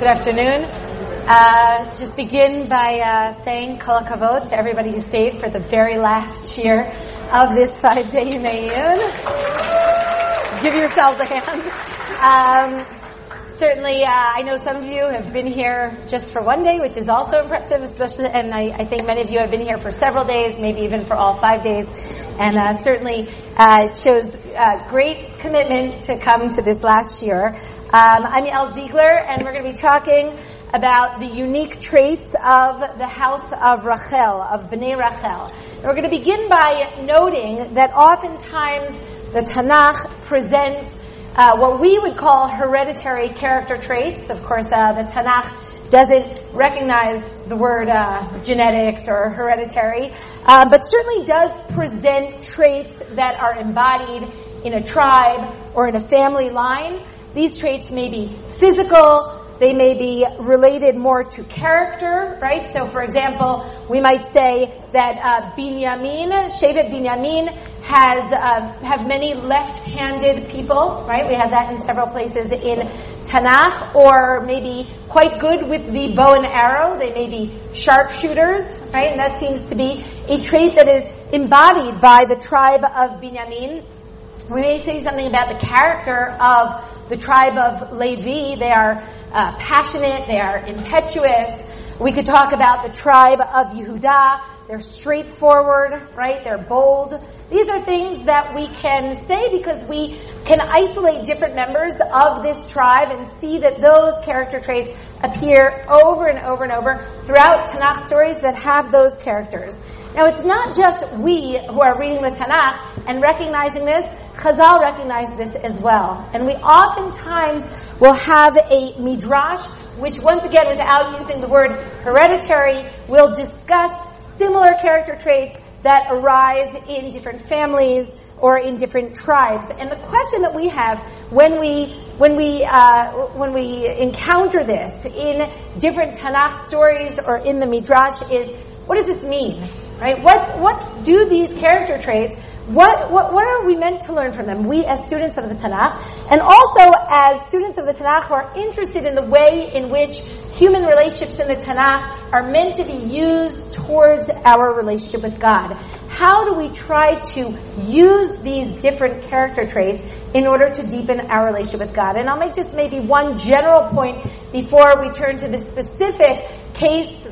Good afternoon. Uh, just begin by uh, saying kol hakavod to everybody who stayed for the very last shiur of this five-day Yom Iyun. Give yourselves a hand. Um, certainly, uh, I know some of you have been here just for one day, which is also impressive, especially, and I, I think many of you have been here for several days, maybe even for all five days, and uh, certainly uh, it shows uh, great commitment to come to this last shiur. Um, I'm Yael Ziegler, and we're going to be talking about the unique traits of the house of Rachel, of Bnei Rachel. And we're going to begin by noting that oftentimes the Tanakh presents uh, what we would call hereditary character traits. Of course, uh, the Tanakh doesn't recognize the word uh, genetics or hereditary, uh, but certainly does present traits that are embodied in a tribe or in a family line. These traits may be physical, they may be related more to character, right? So, for example, we might say that uh, Binyamin, Shevet Binyamin, has uh, have many left-handed people, right? We have that in several places in Tanakh, or maybe quite good with the bow and arrow. They may be sharpshooters, right? And that seems to be a trait that is embodied by the tribe of Binyamin. We may say something about the character of the tribe of Levi. They are uh, passionate, they are impetuous. We could talk about the tribe of Yehuda. They're straightforward, right? They're bold. These are things that we can say because we can isolate different members of this tribe and see that those character traits appear over and over and over throughout Tanakh stories that have those characters. Now, it's not just we who are reading the Tanakh and recognizing this. Chazal recognized this as well. And we oftentimes will have a midrash, which once again, without using the word hereditary, will discuss similar character traits that arise in different families or in different tribes. And the question that we have when we when we uh, when we encounter this in different Tanakh stories or in the midrash is, what does this mean? Right? What what do these character traits? What, what, what are we meant to learn from them? We as students of the Tanakh, and also as students of the Tanakh who are interested in the way in which human relationships in the Tanakh are meant to be used towards our relationship with God. How do we try to use these different character traits in order to deepen our relationship with God? And I'll make just maybe one general point before we turn to the specific case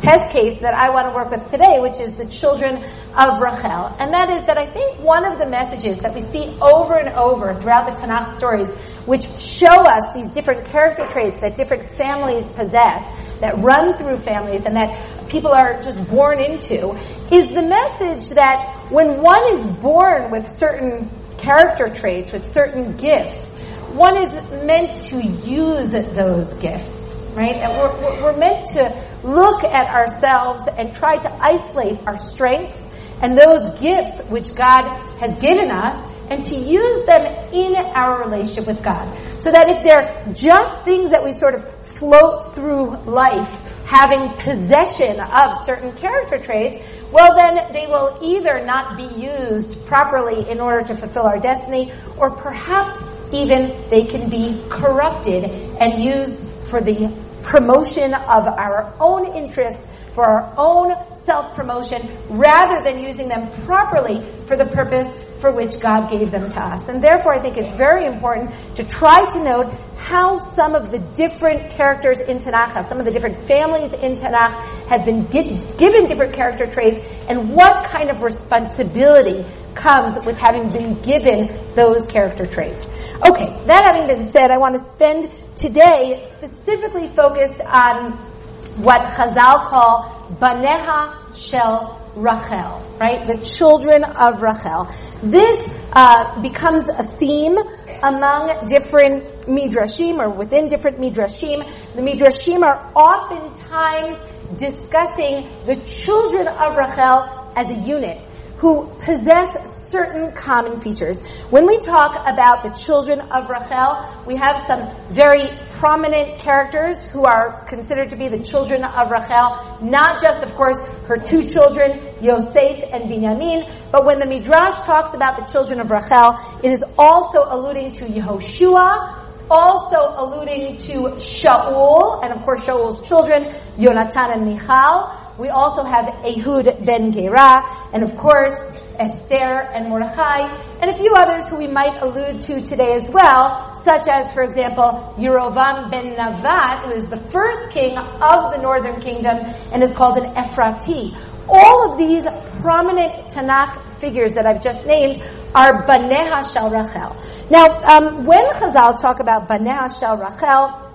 test case that I want to work with today, which is the children of Rachel. And that is that I think one of the messages that we see over and over throughout the Tanakh stories, which show us these different character traits that different families possess, that run through families and that people are just born into, is the message that when one is born with certain character traits, with certain gifts, one is meant to use those gifts, right? And we're, we're meant to look at ourselves and try to isolate our strengths and those gifts which God has given us and to use them in our relationship with God. So that if they're just things that we sort of float through life, having possession of certain character traits, well then they will either not be used properly in order to fulfill our destiny, or perhaps even they can be corrupted and used for the promotion of our own interests, for our own self promotion, rather than using them properly for the purpose for which God gave them to us. And therefore, I think it's very important to try to note how some of the different characters in Tanakh, some of the different families in Tanakh have been given different character traits, and what kind of responsibility comes with having been given those character traits. Okay, that having been said, I want to spend today specifically focused on what Chazal call Baneha Shel Rachel, right? The children of Rachel. This uh, becomes a theme among different midrashim or within different midrashim. The midrashim are oftentimes discussing the children of Rachel as a unit who possess certain common features. When we talk about the children of Rachel, we have some very prominent characters who are considered to be the children of Rachel, not just, of course, her two children, Yosef and Binyamin, but when the Midrash talks about the children of Rachel, it is also alluding to Yehoshua, also alluding to Shaul, and of course Shaul's children, Yonatan and Michal. We also have Ehud ben Gera, and of course Esther and Mordechai, and a few others who we might allude to today as well, such as, for example, Yerovam ben Navat, who is the first king of the northern kingdom and is called an Ephrati. All of these prominent Tanakh figures that I've just named are Baneha Shel Rachel. Now, um, when Chazal talk about Baneha Shel Rachel,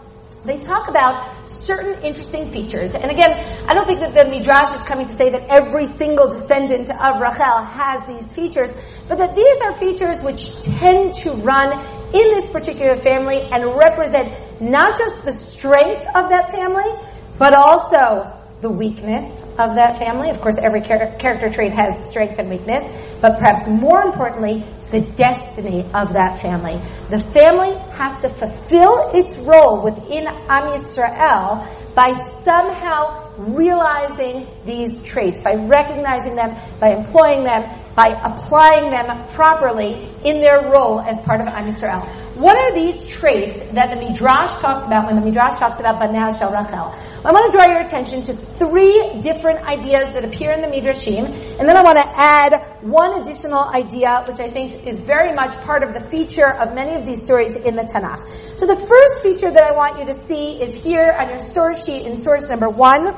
they talk about certain interesting features. And again, I don't think that the Midrash is coming to say that every single descendant of Rachel has these features, but that these are features which tend to run in this particular family and represent not just the strength of that family, but also the weakness of that family. Of course, every char- character trait has strength and weakness, but perhaps more importantly, the destiny of that family. The family has to fulfill its role within Am Yisrael by somehow realizing these traits, by recognizing them, by employing them, by applying them properly in their role as part of Am Yisrael. What are these traits that the Midrash talks about when the Midrash talks about Baneha Shel Rachel? I want to draw your attention to three different ideas that appear in the Midrashim, and then I want to add one additional idea, which I think is very much part of the feature of many of these stories in the Tanakh. So the first feature that I want you to see is here on your source sheet in source number one.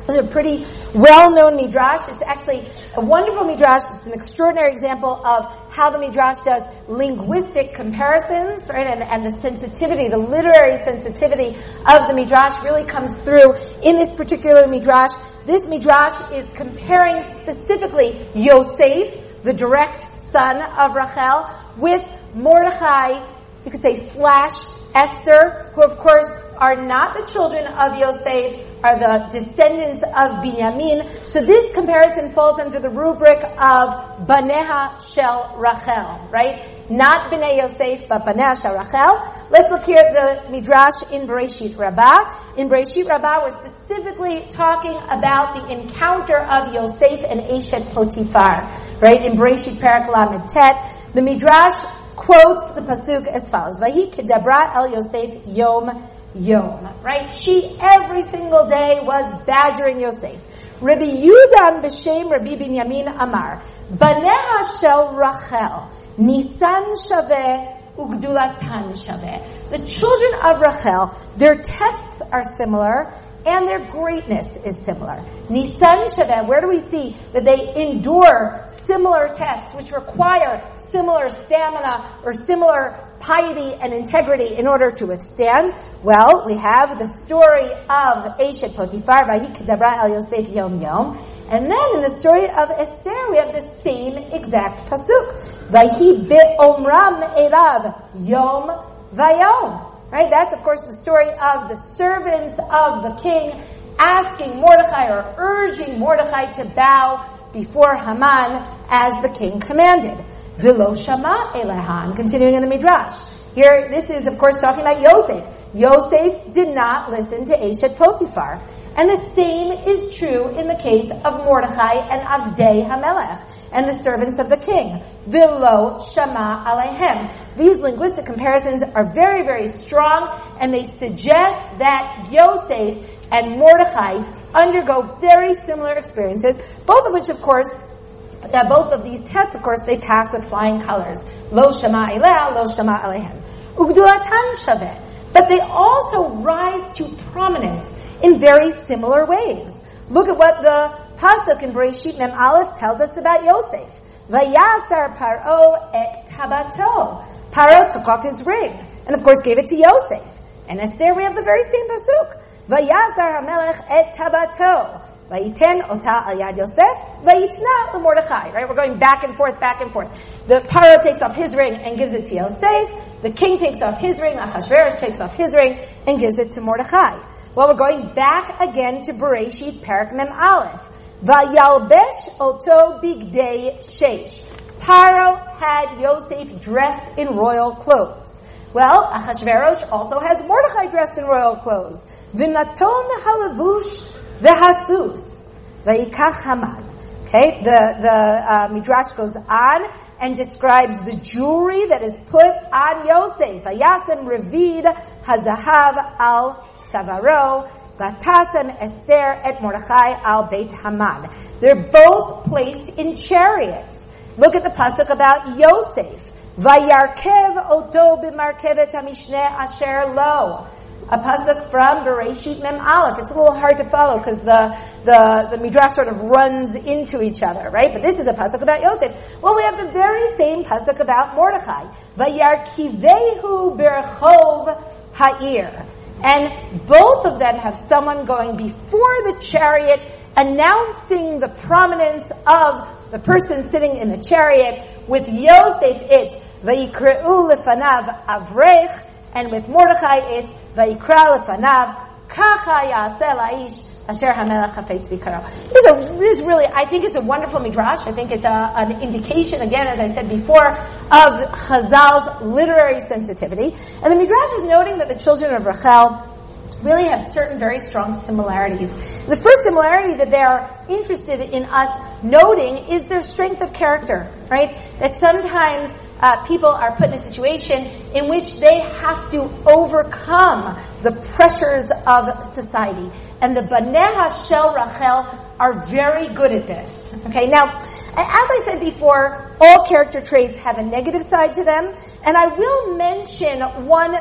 It's a pretty well-known midrash. It's actually a wonderful midrash. It's an extraordinary example of how the midrash does linguistic comparisons, right? And, and the sensitivity, the literary sensitivity of the midrash really comes through in this particular midrash. This midrash is comparing specifically Yosef, the direct son of Rachel, with Mordechai, you could say slash Esther, who of course are not the children of Yosef, are the descendants of Binyamin. So this comparison falls under the rubric of Baneha Shel Rachel, right? Not Bnei Yosef, but Baneha Shel Rachel. Let's look here at the Midrash in Bereshit Rabbah. In Bereshit Rabbah, we're specifically talking about the encounter of Yosef and Eshet Potiphar, right? In Bereshit Perek Lamed Tet. The Midrash quotes the pasuk as follows: "Vahi kedabra el Yosef yom Yom, right? She every single day was badgering Yosef. Rabbi Yudan b'shem Rabbi Binyamin Amar, Baneha shel Rachel, Nisan shaveh ugdulatan shaveh. The children of Rachel, their tests are similar, and their greatness is similar. Nisan Shaveh, where do we see that they endure similar tests which require similar stamina or similar piety and integrity in order to withstand? Well, we have the story of Eshet Potiphar, Vayikdabra El Yosef Yom Yom. And then in the story of Esther, we have the same exact pasuk. Vayhi be'omram elav yom vayom. Right? That's of course the story of the servants of the king asking Mordechai or urging Mordechai to bow before Haman as the king commanded. Vilo shama elehan. Continuing in the Midrash. Here, this is of course talking about Yosef. Yosef did not listen to Eshet Potiphar. And the same is true in the case of Mordechai and Avdei Hamelech and the servants of the king. Vilo shama alehem. These linguistic comparisons are very, very strong, and they suggest that Yosef and Mordechai undergo very similar experiences, both of which, of course, that both of these tests, of course, they pass with flying colors. Lo shama ileh, lo shama alehem. Ugdulatan shaveh. But they also rise to prominence in very similar ways. Look at what the pasuk in Bereshit Mem Aleph tells us about Yosef. Vayasar Paro et tabato. Paro took off his ring, and of course gave it to Yosef. And Esther, we have the very same pasuk. Vayasar Hamelech et tabato. Vayiten ota al yad Yosef. Vayitna Mordechai. Right? We're going back and forth, back and forth. The Paro takes off his ring and gives it to Yosef. The king takes off his ring. Achashverosh takes off his ring and gives it to Mordechai. Well, we're going back again to Bereshit Perek Mem Aleph. Vayalbesh oto bigdei sheish. Paro had Yosef dressed in royal clothes. Well, Achashverosh also has Mordechai dressed in royal clothes. Vinaton halavush vehasus. Vayikach Haman. Okay, the, the uh, Midrash goes on. and describes the jewelry that is put on Yosef. Vayasem revid hazahav al savaro. Vatasem Esther et Mordechai al Beit Haman. They're both placed in chariots. Look at the pasuk about Yosef. Vayarkev oto b'markevet asher lo a pasuk from Bereshit Mem Aleph. It's a little hard to follow because the, the, the midrash sort of runs into each other, right? But this is a pasuk about Yosef. Well, we have the very same pasuk about Mordechai. Vayarkivehu berchov ha'ir. And both of them have someone going before the chariot announcing the prominence of the person sitting in the chariot. With Yosef, it's Vayikreu lefanav avrech, and with Mordechai, it's Vayikra lefanav kacha yaseh la'ish asher hamelech hafetz bikaro. This is, this is really, I think it's a wonderful midrash. I think it's a, an indication, again, as I said before, of Chazal's literary sensitivity. And the midrash is noting that the children of Rachel really have certain very strong similarities. The first similarity that they are interested in us noting is their strength of character, right? That sometimes uh, people are put in a situation in which they have to overcome the pressures of society. And the Baneha Shel Rachel are very good at this. Okay, now, as I said before, all character traits have a negative side to them, and I will mention one,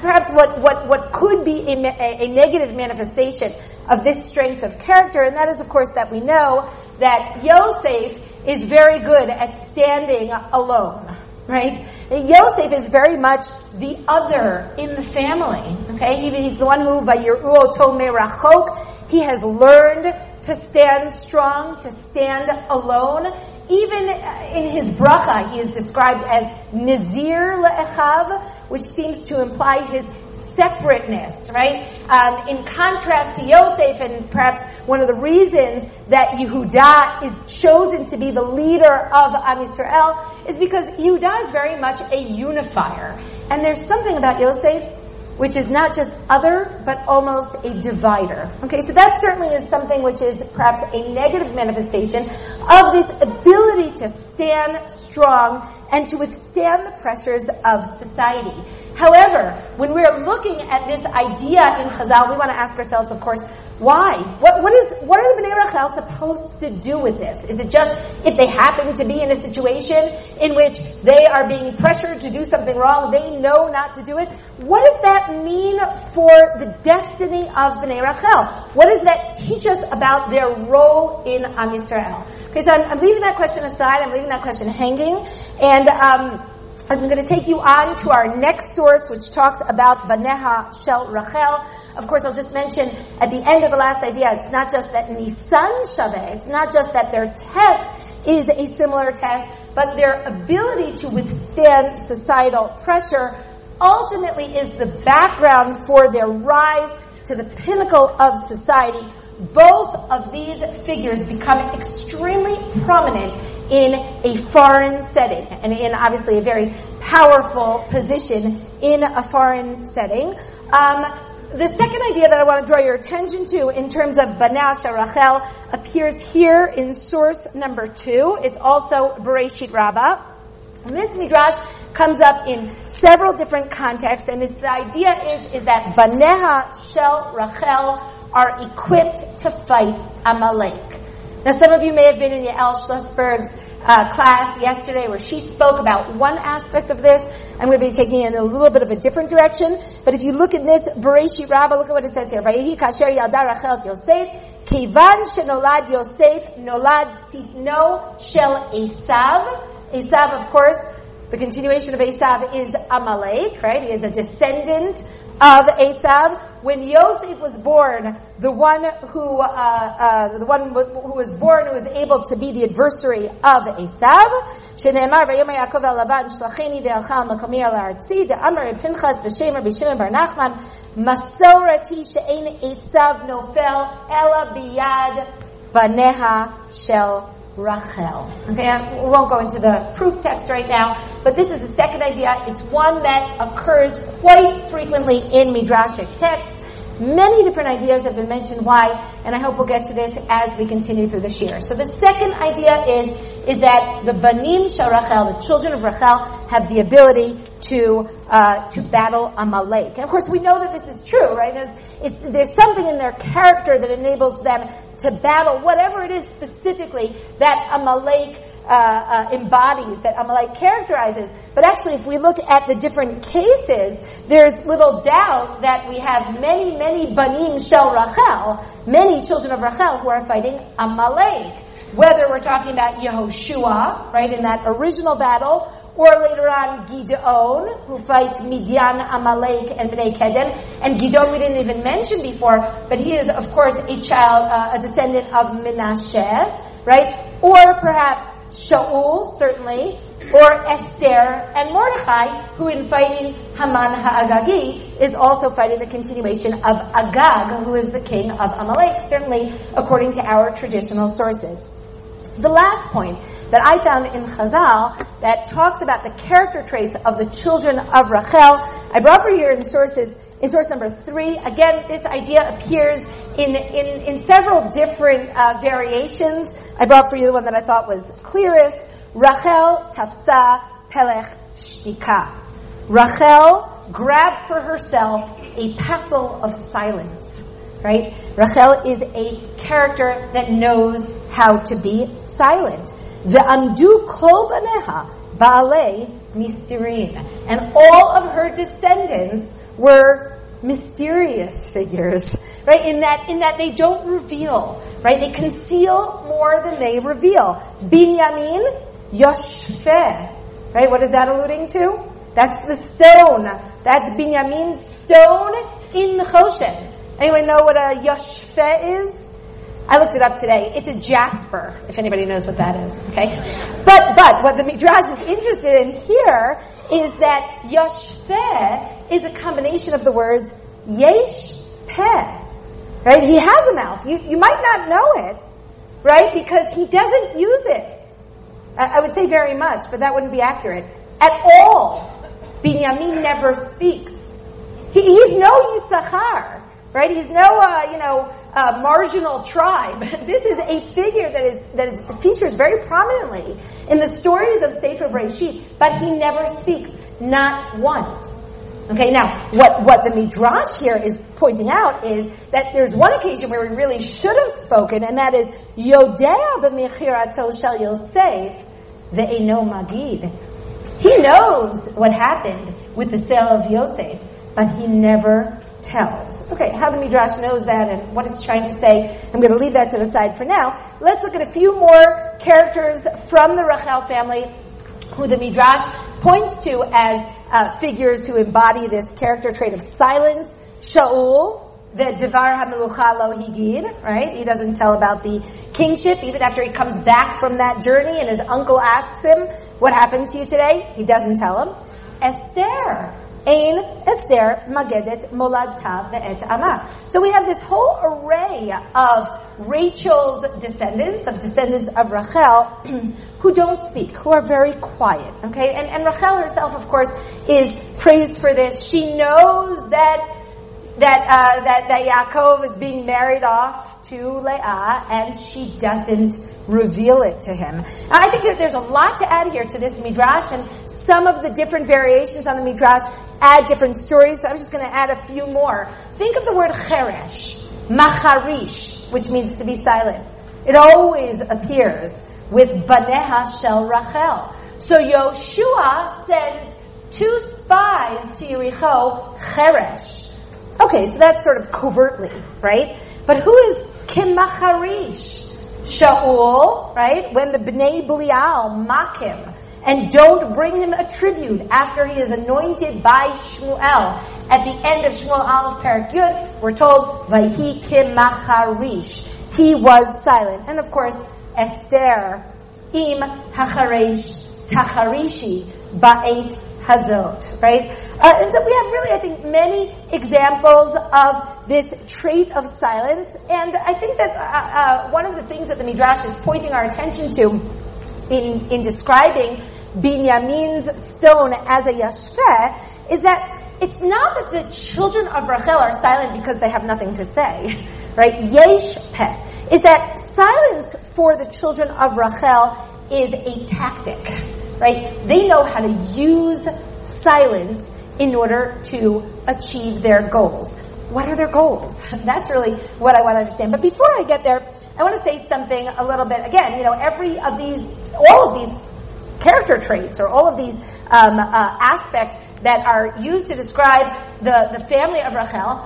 perhaps what, what, what could be a, a, negative manifestation of this strength of character, and that is, of course, that we know that Yosef is very good at standing alone right? Yosef is very much the other in the family. Okay, he, he's the one who rachok. He has learned to stand strong, to stand alone. Even in his bracha, he is described as Nazir le'echav, which seems to imply his separateness, right? Um, in contrast to Yosef, and perhaps one of the reasons that Yehuda is chosen to be the leader of Am Yisrael is because Yehuda is very much a unifier. And there's something about Yosef which is not just other, but almost a divider. Okay, so that certainly is something which is perhaps a negative manifestation of this ability to stand strong and to withstand the pressures of society. However, when we're looking at this idea in Chazal, we want to ask ourselves, of course, why? What, what is what are the Bnei Rachel supposed to do with this? Is it just if they happen to be in a situation in which they are being pressured to do something wrong, they know not to do it? What does that mean for the destiny of Bnei Rachel? What does that teach us about their role in Am Yisrael? Okay, so I'm, I'm leaving that question aside. I'm leaving that question hanging, and. Um, I'm going to take you on to our next source, which talks about Baneha Shel Rachel. Of course, I'll just mention at the end of the last idea, it's not just that Nisan Shaveh, it's not just that their test is a similar test, but their ability to withstand societal pressure ultimately is the background for their rise to the pinnacle of society. Both of these figures become extremely prominent in a foreign setting and in obviously a very powerful position in a foreign setting. Um, the second idea that I want to draw your attention to in terms of Banash Rachel appears here in source number two. It's also Bereshit Rabbah. And this midrash comes up in several different contexts, and the idea is, is that Baneha Shel Rachel are equipped to fight Amalek. Now, some of you may have been in Yael Schlussberg's uh, class yesterday where she spoke about one aspect of this. I'm going to be taking it in a little bit of a different direction. But if you look at this, Bereshit Rabbah, look at what it says here. Vayehi kasher yalda Rachel Yosef, kivan shenolad Yosef, nolad sitno shel Esav. Esav, of course, the continuation of Esav is Amalek, right? He is a descendant of Esav. When Yosef was born, the one who, uh, uh, the one who was born who was able to be the adversary of Esav, שנאמר ויאמר יעקב אל לבן שלחני ואלך על מקומי על הארצי דאמר פנחס בשם רבי שמעון בר נחמן מסורתי שאין עשיו נופל אלא ביד בניה של Rachel. Okay, we won't go into the proof text right now, but this is the second idea. It's one that occurs quite frequently in Midrashic texts. Many different ideas have been mentioned why, and I hope we'll get to this as we continue through this year. So the second idea is, is that the Banim Shal Rachel, the children of Rachel, have the ability to, uh, to battle Amalek. And of course we know that this is true, right? It's, it's, there's something in their character that enables them to battle whatever it is specifically that Amalek uh, uh, embodies, that Amalek characterizes. But actually, if we look at the different cases, there's little doubt that we have many, many banim shel Rachel, many children of Rachel who are fighting Amalek. Whether we're talking about Yehoshua, right, in that original battle, or later on Gideon, who fights Midian, Amalek, and Bnei Kedem. And Gideon we didn't even mention before, but he is, of course, a child, uh, a descendant of Menashe, right? Or perhaps Shaul, certainly, or Esther and Mordechai, who in fighting Haman Ha'agagi is also fighting the continuation of Agag, who is the king of Amalek, certainly according to our traditional sources. The last point that I found in Chazal that talks about the character traits of the children of Rachel, I brought for you here in sources, in source number three. Again, this idea appears in, in, in several different uh, variations. I brought for you the one that I thought was clearest. Rachel tafsa pelech shtika. Rachel grabbed for herself a pestle of silence. Right? Rachel is a character that knows how to be silent. Ve'amdu kol baneha ba'alei mistirin. And all of her descendants were mysterious figures, right? In that, in that they don't reveal, right? They conceal more than they reveal. Binyamin, Yoshfeh, right? What is that alluding to? That's the stone. That's Binyamin's stone in the Choshen. Anyone know what a Yoshfeh is? I looked it up today. It's a jasper, if anybody knows what that is. Okay? But, but, what the Midrash is interested in here is that Yoshfeh is a combination of the words Yesh Peh. Right? He has a mouth. You, you might not know it, right? Because he doesn't use it. I, I would say very much, but that wouldn't be accurate. At all. Binyamin never speaks. He, he's no Yisachar, right? He's no, uh, you know, uh, marginal tribe. This is a figure that is that is, features very prominently in the stories of Sefer Bereshit, but he never speaks, not once. Okay, now what what the midrash here is pointing out is that there's one occasion where he really should have spoken, and that is Yodea b'mechirato shel Yosef ve'eno magid. He knows what happened with the sale of Yosef, but he never tells. Okay, how the Midrash knows that and what it's trying to say, I'm going to leave that to the side for now. Let's look at a few more characters from the Rachel family who the Midrash points to as uh, figures who embody this character trait of silence. Shaul, the Devar HaMelucha Lo Higid, right? He doesn't tell about the kingship even after he comes back from that journey and his uncle asks him, what happened to you today? He doesn't tell him. Esther, Ein Magedet Ve'et Ama. So we have this whole array of Rachel's descendants, of descendants of Rachel, who don't speak, who are very quiet. Okay, and, and Rachel herself, of course, is praised for this. She knows that that uh, that that Yaakov is being married off to Leah, and she doesn't reveal it to him. I think that there's a lot to add here to this midrash, and some of the different variations on the midrash add different stories. So I'm just going to add a few more. Think of the word cheresh, macharish, which means to be silent. It always appears with baneha shel Rachel. So Yoshua sends two spies to Yericho, cheresh. Okay, so that's sort of covertly, right? But who is Kimacharish? Shaul, right? When the Bnei Belial mock him and don't bring him a tribute after he is anointed by Shmuel. At the end of Shmuel Aleph Perek Yud, we're told, Vayhi Kimacharish. He was silent. And of course, Esther, Im Hacharesh Tacharishi, Ba'et hazot, right? Uh, and so we have really, I think, many examples of this trait of silence. And I think that uh, uh, one of the things that the Midrash is pointing our attention to in, in describing Binyamin's stone as a yashfeh is that it's not that the children of Rachel are silent because they have nothing to say, right? Yesh. Is that silence for the children of Rachel is a tactic, right? They know how to use silence in order to achieve their goals. What are their goals? That's really what I want to understand. But before I get there, I want to say something a little bit. Again, you know, every of these, all of these character traits or all of these um, uh, aspects that are used to describe the, the family of Rachel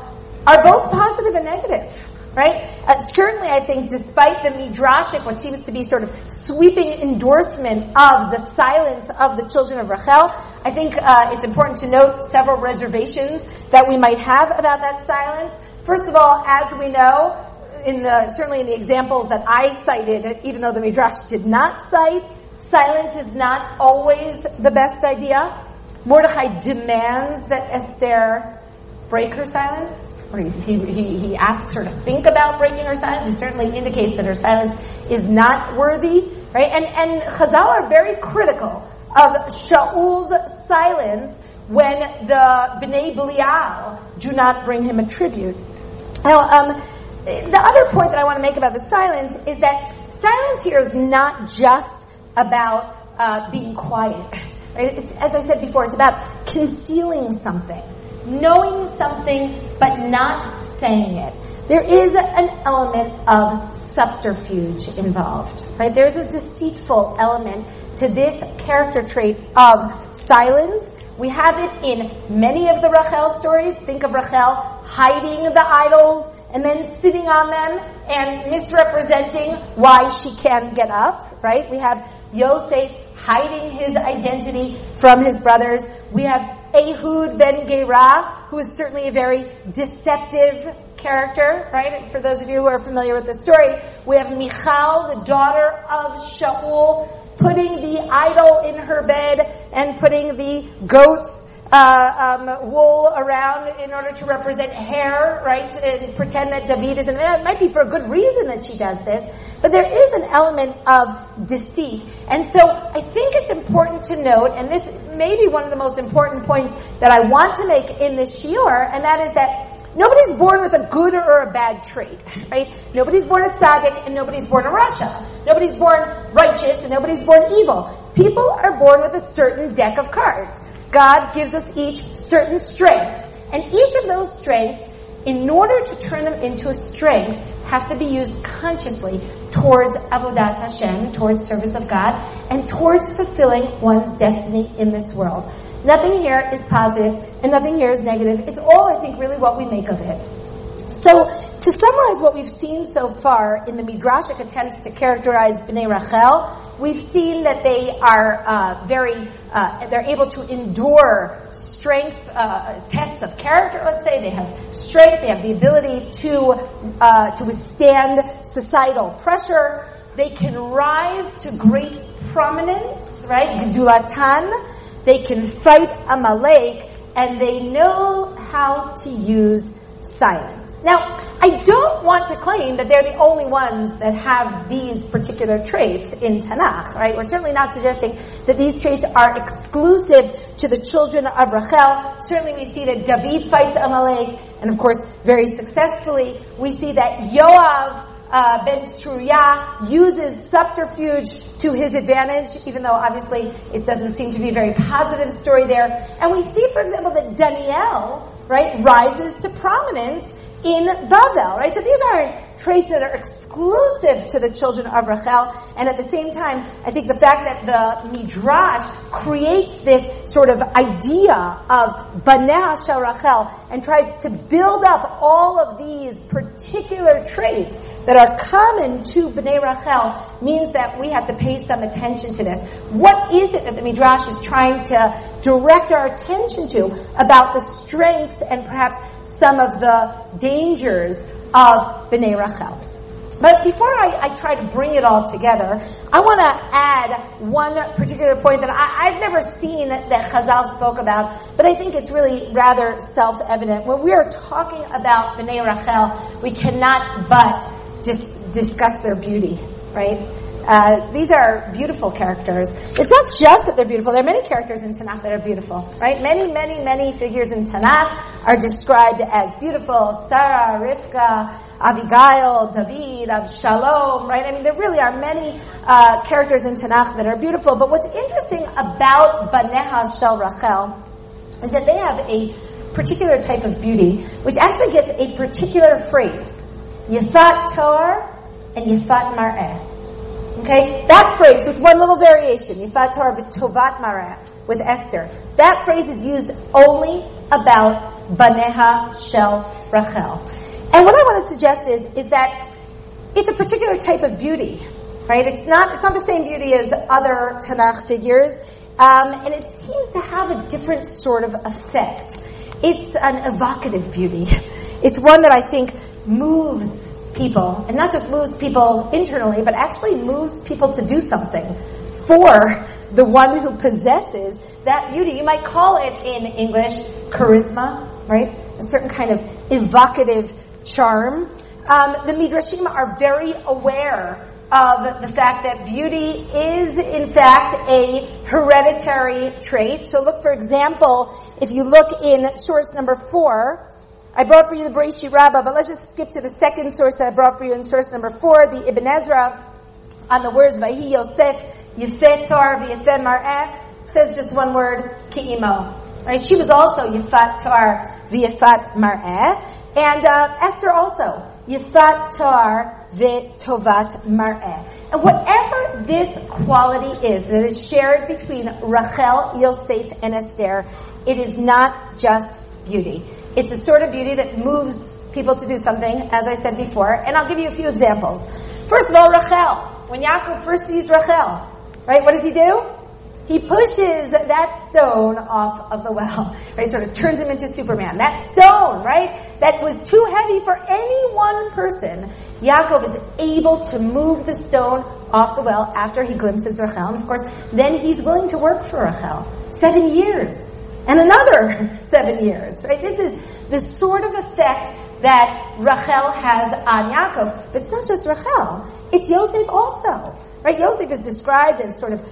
are both positive and negative. Right? Uh, certainly, I think, despite the midrashic, what seems to be sort of sweeping endorsement of the silence of the children of Rachel, I think uh, it's important to note several reservations that we might have about that silence. First of all, as we know, in the certainly in the examples that I cited, even though the midrash did not cite, silence is not always the best idea. Mordechai demands that Esther break her silence, or he, he, he asks her to think about breaking her silence. He certainly indicates that her silence is not worthy, right? And, and Chazal are very critical of Shaul's silence when the Bnei Belial do not bring him a tribute. Now, um, the other point that I want to make about the silence is that silence here is not just about uh, being quiet. Right? It's, as I said before, it's about concealing something, knowing something, but not saying it. There is an element of subterfuge involved, right? There's a deceitful element to this character trait of silence. We have it in many of the Rachel stories. Think of Rachel hiding the idols and then sitting on them and misrepresenting why she can get up, right? We have Yosef hiding his identity from his brothers. We have Ehud ben Gera, who is certainly a very deceptive character, right? And For those of you who are familiar with the story, we have Michal, the daughter of Shaul, putting the idol in her bed and putting the goats uh, um, wool around in order to represent hair, right? And pretend that David is, and it might be for a good reason that she does this, but there is an element of deceit. And so I think it's important to note, and this may be one of the most important points that I want to make in this shiur, and that is that nobody's born with a good or a bad trait, right? Nobody's born a tzaddik and nobody's born a rasha. Nobody's born righteous and nobody's born evil. People are born with a certain deck of cards. God gives us each certain strengths. And each of those strengths, in order to turn them into a strength, has to be used consciously towards Avodat Hashem, towards service of God, and towards fulfilling one's destiny in this world. Nothing here is positive, and nothing here is negative. It's all, I think, really what we make of it. So, to summarize what we've seen so far in the Midrashic attempts to characterize Bnei Rachel, we've seen that they are uh, very, uh, they're able to endure strength uh, tests of character, let's say. They have strength, they have the ability to, uh, to withstand societal pressure. They can rise to great prominence, right? Gedulatan. They can fight Amalek, and they know how to use silence. Now, I don't want to claim that they're the only ones that have these particular traits in Tanakh, right? We're certainly not suggesting that these traits are exclusive to the children of Rachel. Certainly we see that David fights Amalek, and of course, very successfully. We see that Yoav uh, Ben Tzruya uses subterfuge to his advantage, even though obviously it doesn't seem to be a very positive story there. And we see, for example, that Daniel, right, rises to prominence in Bavel, right? So these aren't traits that are exclusive to the children of Rachel, and at the same time, I think the fact that the Midrash creates this sort of idea of Baneha Shel Rachel and tries to build up all of these particular traits that are common to Bnei Rachel means that we have to pay some attention to this. What is it that the Midrash is trying to direct our attention to about the strengths and perhaps some of the dangers of Bnei Rachel? But before I, I, try to bring it all together, I want to add one particular point that I, have never seen that, Chazal spoke about, but I think it's really rather self-evident. When we are talking about Bnei Rachel, we cannot but dis- discuss their beauty, right? Uh, these are beautiful characters. It's not just that they're beautiful. There are many characters in Tanakh that are beautiful, right? Many, many, many figures in Tanakh are described as beautiful. Sarah, Rivka, Abigail, David, Avshalom, right? I mean, there really are many uh, characters in Tanakh that are beautiful. But what's interesting about Baneha Shel Rachel is that they have a particular type of beauty, which actually gets a particular phrase. Yifat Tor and Yifat Mar'eh. Okay? That phrase with one little variation, Yifat Torah Tovat Mara, with Esther. That phrase is used only about Baneha Shel Rachel. And what I want to suggest is, is that it's a particular type of beauty, right? It's not, it's not the same beauty as other Tanakh figures, um, and it seems to have a different sort of effect. It's an evocative beauty. It's one that I think moves people, and not just moves people internally, but actually moves people to do something for the one who possesses that beauty. You might call it in English charisma, right? A certain kind of evocative charm. Um, the Midrashim are very aware of the fact that beauty is, in fact, a hereditary trait. So look, for example, if you look in source number four, I brought for you the Bereshit Rabbah, but let's just skip to the second source that I brought for you in source number four, the Ibn Ezra, on the words Vahi Yosef, Yefet Tar, V'Yefet Mar'eh, says just one word, Ki'imo. Right? She was also Yefat Tar, V'Yefat Mar'eh, and uh, Esther also, Yefat Tar, V'Tovat Mar'eh. And whatever this quality is that is shared between Rachel, Yosef, and Esther, it is not just beauty. It's a sort of beauty that moves people to do something, as I said before. And I'll give you a few examples. First of all, Rachel. When Yaakov first sees Rachel, right, what does he do? He pushes that stone off of the well, right? Sort of turns him into Superman. That stone, right? That was too heavy for any one person. Yaakov is able to move the stone off the well after he glimpses Rachel. And of course, then he's willing to work for Rachel. Seven years and another seven years, right? This is the sort of effect that Rachel has on Yaakov. But it's not just Rachel, it's Yosef also, right? Yosef is described as sort of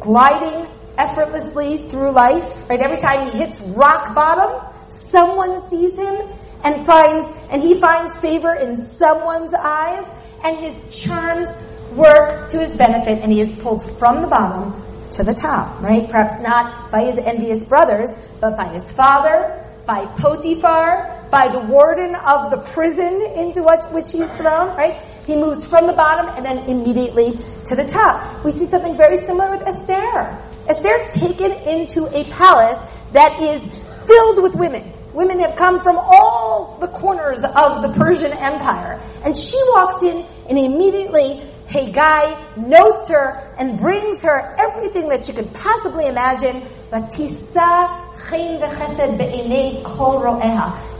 gliding effortlessly through life, right? Every time he hits rock bottom, someone sees him and finds, and he finds favor in someone's eyes, and his charms work to his benefit, and he is pulled from the bottom to the top, right? Perhaps not by his envious brothers, but by his father, by Potiphar, by the warden of the prison into which he's thrown, right? He moves from the bottom and then immediately to the top. We see something very similar with Esther. Esther's taken into a palace that is filled with women. Women have come from all the corners of the Persian Empire. And she walks in and immediately Hegai notes her and brings her everything that she could possibly imagine.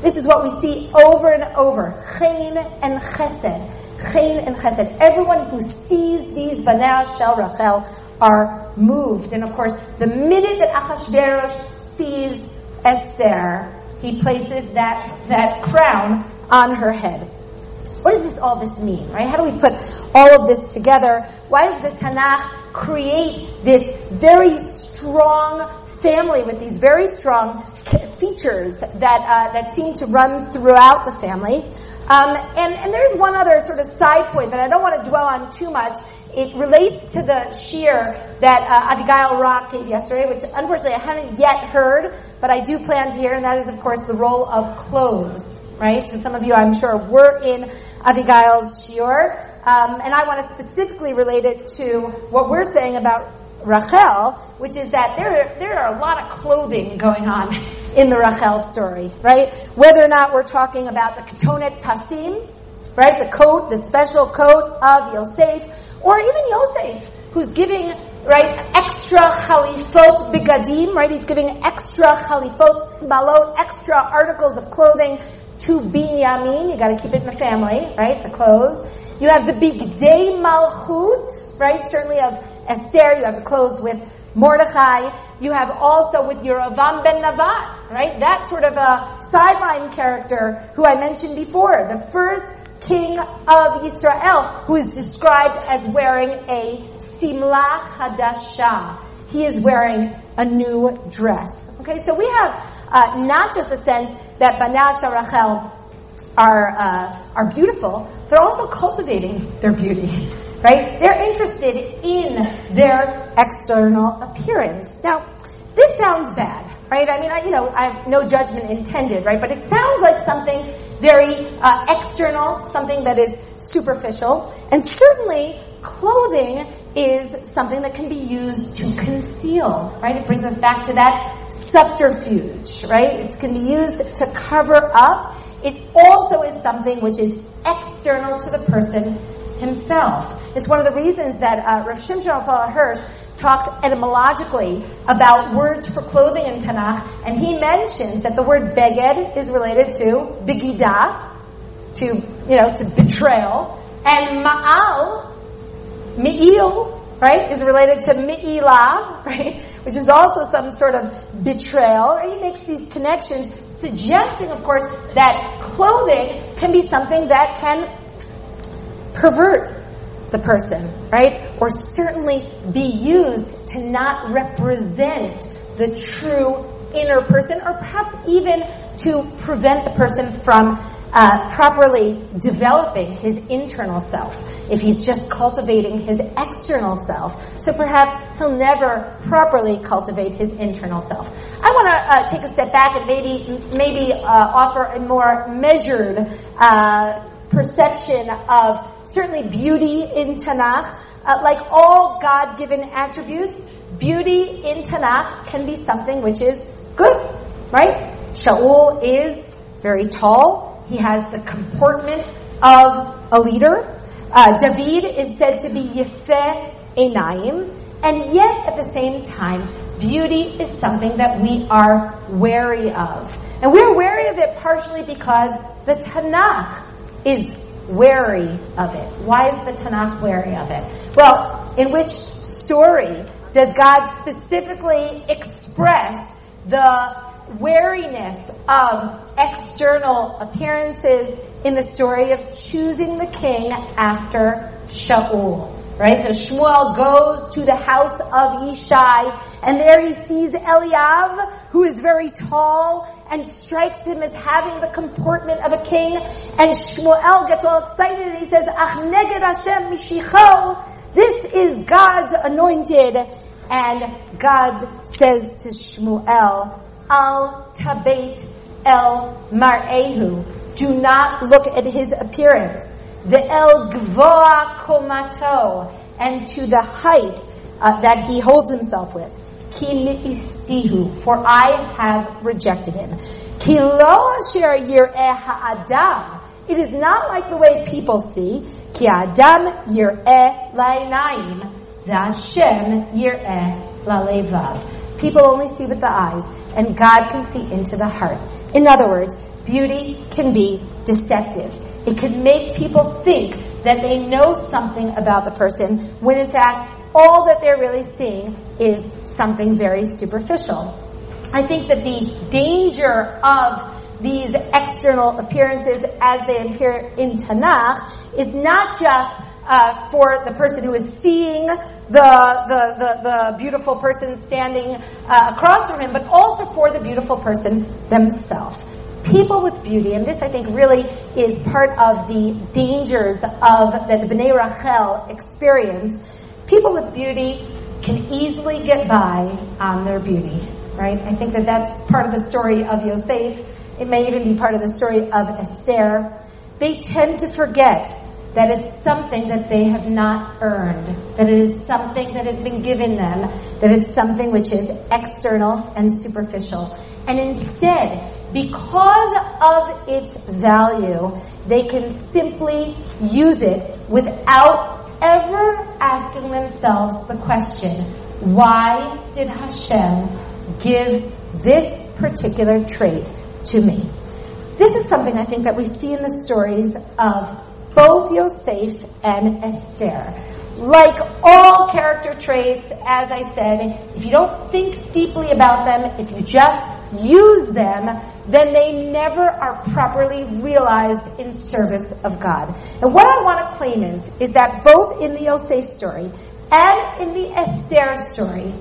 This is what we see over and over. Chen and chesed. Chen and chesed. Everyone who sees these Baneha Shel Rachel are moved. And of course, the minute that Achashverosh sees Esther, he places that, that crown on her head. What does this all this mean, right? How do we put all of this together? Why does the Tanakh create this very strong family with these very strong features that uh, that seem to run throughout the family? Um, and, and there's one other sort of side point that I don't want to dwell on too much. It relates to the shiur that uh, Abigail Rock gave yesterday, which unfortunately I haven't yet heard, but I do plan to hear, and that is, of course, the role of clothes, right? So some of you, I'm sure, were in Abigail's shiur. Um, and I want to specifically relate it to what we're saying about Rachel, which is that there, there are a lot of clothing going on in the Rachel story, right? Whether or not we're talking about the Ketonet Pasim, right? The coat, the special coat of Yosef, or even Yosef, who's giving, right, extra chalifot bigadim, right? He's giving extra chalifot smalot, extra articles of clothing to Binyamin. You got to keep it in the family, right? The clothes. You have the Bigdei Malchut, right? Certainly of Esther. You have the clothes with Mordechai. You have also with Yeravam ben Navat, right? That sort of a sideline character who I mentioned before. The first king of Israel, who is described as wearing a simla chadasha. He is wearing a new dress. Okay, so we have uh, not just a sense that Banasha Rachel are uh, are beautiful, they're also cultivating their beauty. Right? They're interested in their external appearance. Now, this sounds bad right? I mean, I, you know, I have no judgment intended, right? But it sounds like something very uh, external, something that is superficial, and certainly clothing is something that can be used to conceal, right? It brings us back to that subterfuge, right? It can be used to cover up. It also is something which is external to the person himself. It's one of the reasons that uh, Rav Shimshon Hirsch talks etymologically about words for clothing in Tanakh, and he mentions that the word beged is related to begida, to you know, to betrayal, and ma'al, mi'il, right, is related to mi'ilah, right, which is also some sort of betrayal. He makes these connections, suggesting, of course, that clothing can be something that can pervert the person, right? Or certainly be used to not represent the true inner person, or perhaps even to prevent the person from uh, properly developing his internal self. If he's just cultivating his external self, so perhaps he'll never properly cultivate his internal self. I want to uh, take a step back and maybe maybe uh, offer a more measured uh, perception of certainly beauty in Tanakh. Uh, like all God given attributes, beauty in Tanakh can be something which is good, right? Shaul is very tall. He has the comportment of a leader. Uh, David is said to be Yefeh Einayim. And yet, at the same time, beauty is something that we are wary of. And we're wary of it partially because the Tanakh is wary of it. Why is the Tanakh wary of it? Well, in which story does God specifically express the wariness of external appearances in the story of choosing the king after Shaul? Right? So Shmuel goes to the house of Ishai, and there he sees Eliav, who is very tall, and strikes him as having the comportment of a king. And Shmuel gets all excited and he says, Ach neged Hashem mishicho. This is God's anointed. And God says to Shmuel, Al tabet el mar'ehu. Do not look at his appearance the El Gvoa Komato, and to the height uh, that he holds himself with. Ki istihu, for I have rejected him. Ki lo asher yir'eh ha'adam. It is not like the way people see. Ki adam yir'eh la'inayim. Hashem yir'eh la'levav. People only see with the eyes, and God can see into the heart. In other words, beauty can be deceptive. It can make people think that they know something about the person when in fact all that they're really seeing is something very superficial. I think that the danger of these external appearances as they appear in Tanakh is not just uh, for the person who is seeing the, the, the, the beautiful person standing uh, across from him, but also for the beautiful person themselves people with beauty, and this I think really is part of the dangers of the Bnei Rachel experience. People with beauty can easily get by on their beauty, right? I think that that's part of the story of Yosef. It may even be part of the story of Esther. They tend to forget that it's something that they have not earned, that it is something that has been given them, that it's something which is external and superficial. And instead, because of its value, they can simply use it without ever asking themselves the question, why did Hashem give this particular trait to me? This is something I think that we see in the stories of both Yosef and Esther. like all character traits, as I said, if you don't think deeply about them, if you just use them, then they never are properly realized in service of God. And what I want to claim is, is that both in the Yosef story and in the Esther story,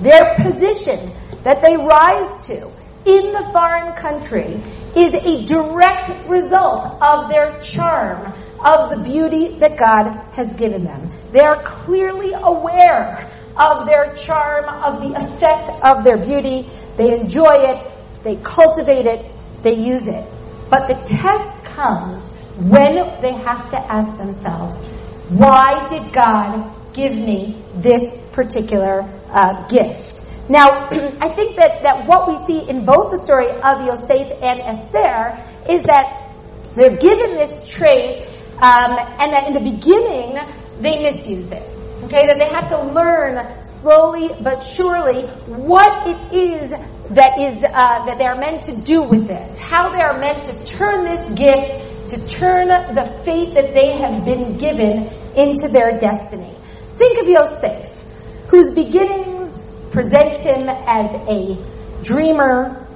their position that they rise to in the foreign country is a direct result of their charm, of the beauty that God has given them. They are clearly aware of their charm, of the effect of their beauty. They enjoy it, they cultivate it, they use it. But the test comes when they have to ask themselves, why did God give me this particular uh, gift? Now, I think that, that what we see in both the story of Yosef and Esther is that they're given this trait, um, and that in the beginning they misuse it. Okay, that they have to learn slowly but surely what it is that is uh, that they are meant to do with this, how they are meant to turn this gift, to turn the faith that they have been given into their destiny. Think of Yosef, whose beginnings present him as a dreamer,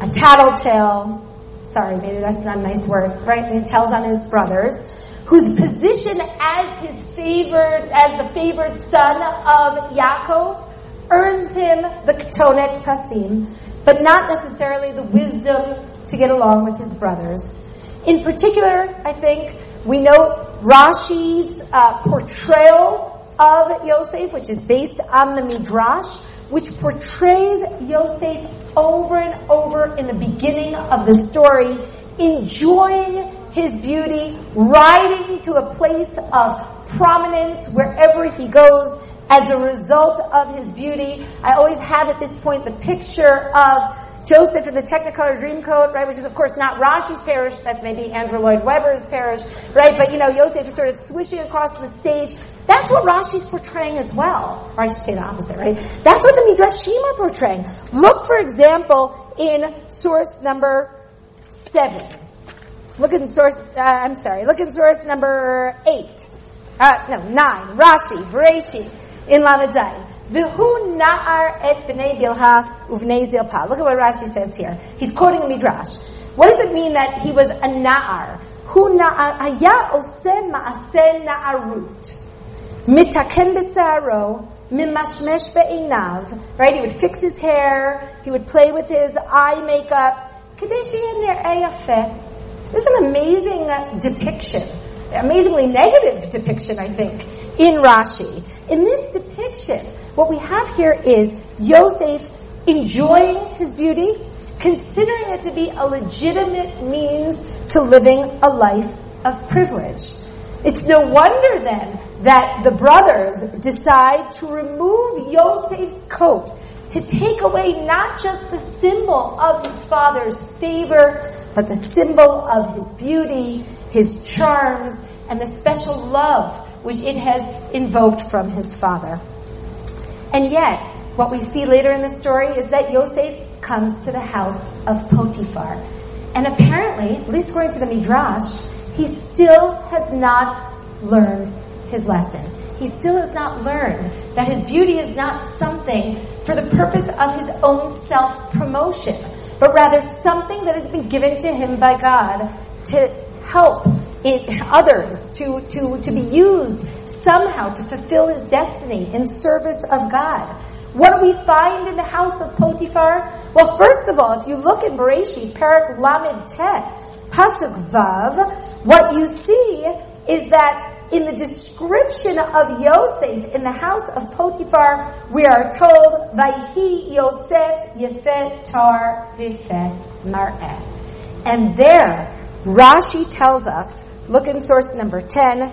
a tattletale. Sorry, maybe that's not a nice word, right? And He tells on his brothers whose position as his favored, as the favored son of Yaakov, earns him the Ketonet Pasim, but not necessarily the wisdom to get along with his brothers. In particular, I think we note Rashi's uh, portrayal of Yosef, which is based on the Midrash, which portrays Yosef over and over in the beginning of the story, enjoying his beauty, riding to a place of prominence wherever he goes as a result of his beauty. I always have at this point the picture of Joseph in the Technicolor Dreamcoat, right, which is of course not Rashi's peirush, that's maybe Andrew Lloyd Webber's peirush, right, but you know, Joseph is sort of swishing across the stage. That's what Rashi's portraying as well. Or I should say the opposite, right? That's what the Midrashim are portraying. Look, for example, in source number seven. Look in source, uh, I'm sorry, look in source number eight. Uh, no, nine. Rashi, Bereshit, in Lamed Look at what Rashi says here. He's quoting a midrash. What does it mean that he was a na'ar? Hu na'ar haya oseh ma'aseh na'arut. Mitaken b'saro mimashmesh be'inav. Right? He would fix his hair. He would play with his eye makeup. Kadesh eh, yafeh. This is an amazing depiction amazingly negative depiction, I think, in Rashi. In this depiction, what we have here is Yosef enjoying his beauty, considering it to be a legitimate means to living a life of privilege. It's no wonder then that the brothers decide to remove Yosef's coat to take away not just the symbol of his father's favor, but the symbol of his beauty, his charms, and the special love which it has invoked from his father. And yet, what we see later in the story is that Yosef comes to the house of Potiphar. And apparently, at least according to the Midrash, he still has not learned his lesson. He still has not learned that his beauty is not something for the purpose of his own self promotion, but rather something that has been given to him by God to help others, to, to, to be used somehow to fulfill his destiny in service of God. What do we find in the house of Potiphar? Well, first of all, if you look in Bereshit, Perek Lamed Tet, Pasuk Vav, what you see is that in the description of Yosef in the house of Potiphar, we are told, Vayhi Yosef Yefet Tar Vifet Mar'eh. And there, Rashi tells us, look in source number 10,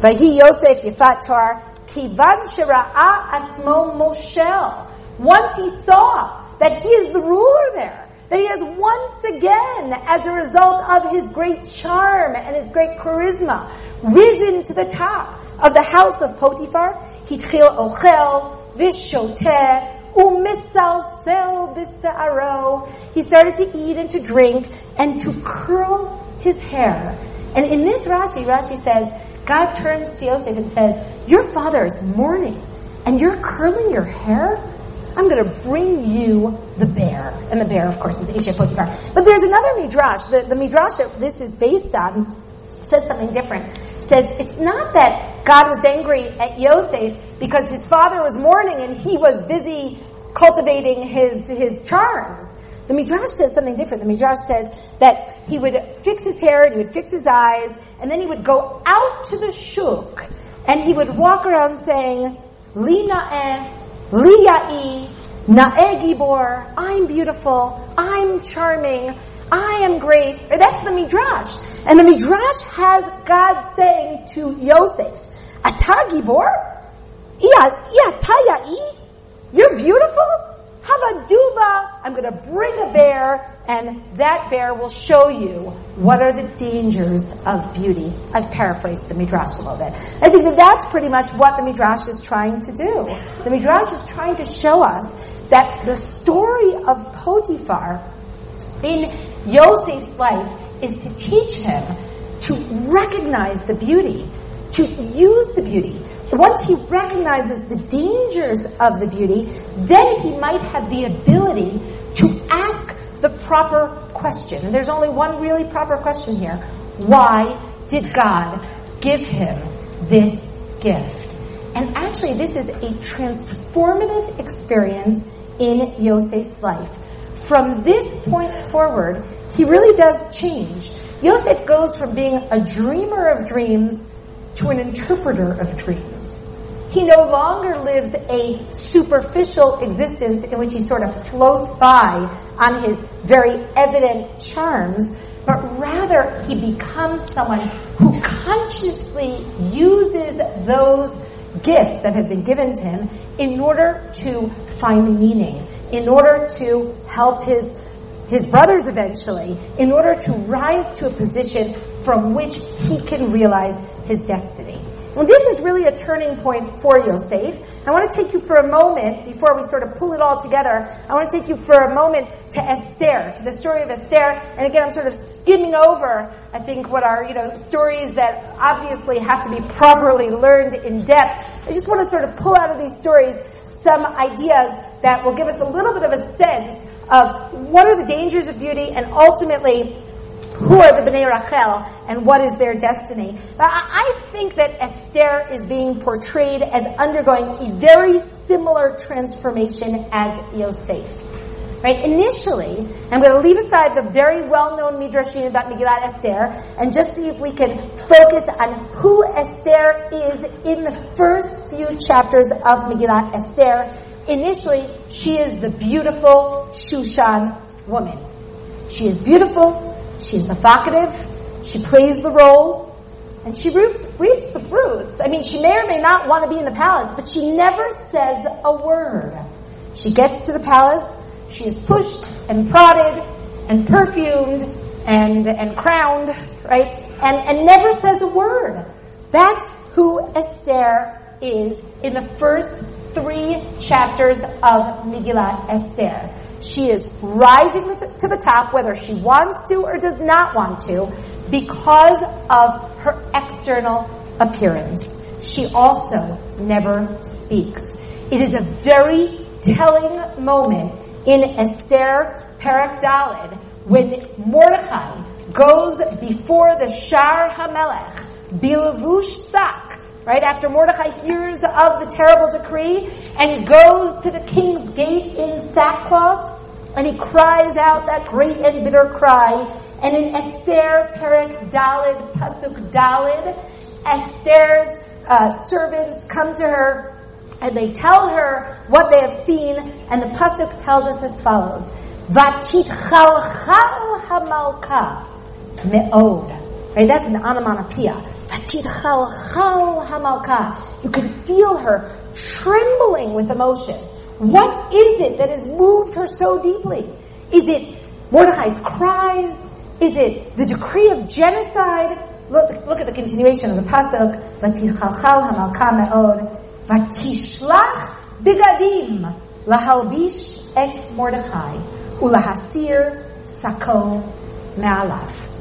Vahi Yosef Yefat Tar, Kivan Shira'a Atzmo Moshel. Once he saw that he is the ruler there, that he has once again, as a result of his great charm and his great charisma, risen to the top of the house of Potiphar, Hitchil Ochel, Vishoteh, Umisalsel Bisa'aro. He started to eat and to drink and to curl his hair. And in this Rashi, Rashi says, God turns to Yosef and says, Your father is mourning, and you're curling your hair? I'm going to bring you the bear. And the bear, of course, is Isha Potiphar. But there's another midrash. The, the midrash that this is based on says something different. It says it's not that God was angry at Yosef because his father was mourning and he was busy cultivating his, his charms. The Midrash says something different. The Midrash says that he would fix his hair and he would fix his eyes, and then he would go out to the shuk and he would walk around saying, Li na'eh, li ya'i, na'eh gibor, I'm beautiful, I'm charming, I am great. That's the Midrash. And the Midrash has God saying to Yosef, Ata gibor? You're beautiful? Havaduba, I'm going to bring a bear, and that bear will show you what are the dangers of beauty. I've paraphrased the Midrash a little bit. I think that that's pretty much what the Midrash is trying to do. The Midrash is trying to show us that the story of Potiphar in Yosef's life is to teach him to recognize the beauty, to use the beauty, once he recognizes the dangers of the beauty, then he might have the ability to ask the proper question. And there's only one really proper question here. Why did God give him this gift? And actually, this is a transformative experience in Yosef's life. From this point forward, he really does change. Yosef goes from being a dreamer of dreams to an interpreter of dreams. He no longer lives a superficial existence in which he sort of floats by on his very evident charms, but rather he becomes someone who consciously uses those gifts that have been given to him in order to find meaning, in order to help his his brothers eventually, in order to rise to a position from which he can realize his destiny. And this is really a turning point for Yosef. I want to take you for a moment, before we sort of pull it all together, I want to take you for a moment to Esther, to the story of Esther. And again, I'm sort of skimming over, I think, what are, you know, stories that obviously have to be properly learned in depth. I just want to sort of pull out of these stories some ideas that will give us a little bit of a sense of what are the dangers of beauty and ultimately who are the Bnei Rachel and what is their destiny. But I think that Esther is being portrayed as undergoing a very similar transformation as Yosef. Right? Initially, I'm going to leave aside the very well-known midrashim about Megillat Esther and just see if we can focus on who Esther is in the first few chapters of Megillat Esther. Initially, she is the beautiful Shushan woman. She is beautiful. She is evocative. She plays the role. And she reaps the fruits. I mean, she may or may not want to be in the palace, but she never says a word. She gets to the palace. She is pushed and prodded and perfumed and, and crowned, right? And, and never says a word. That's who Esther is in the first three chapters of Megillat Esther. She is rising to the top, whether she wants to or does not want to, because of her external appearance. She also never speaks. It is a very telling moment in Esther Perek Daled when Mordechai goes before the Shar Hamelech, Bilavush Sak, right after Mordechai hears of the terrible decree, and he goes to the king's gate in sackcloth, and he cries out that great and bitter cry. And in Esther Perek Daled Pasuk Daled, Esther's uh, servants come to her and they tell her what they have seen, and the pasuk tells us as follows: "Vatitchalchal hamalka meod." Right, that's an onomatopoeia. You can feel her trembling with emotion. What is it that has moved her so deeply? Is it Mordecai's cries? Is it the decree of genocide? Look, look at the continuation of the pasuk. Vatichalchal hamalka me'od. Vatishlach bigadim lahalbish et Mordechai ulahasir sako me'alav.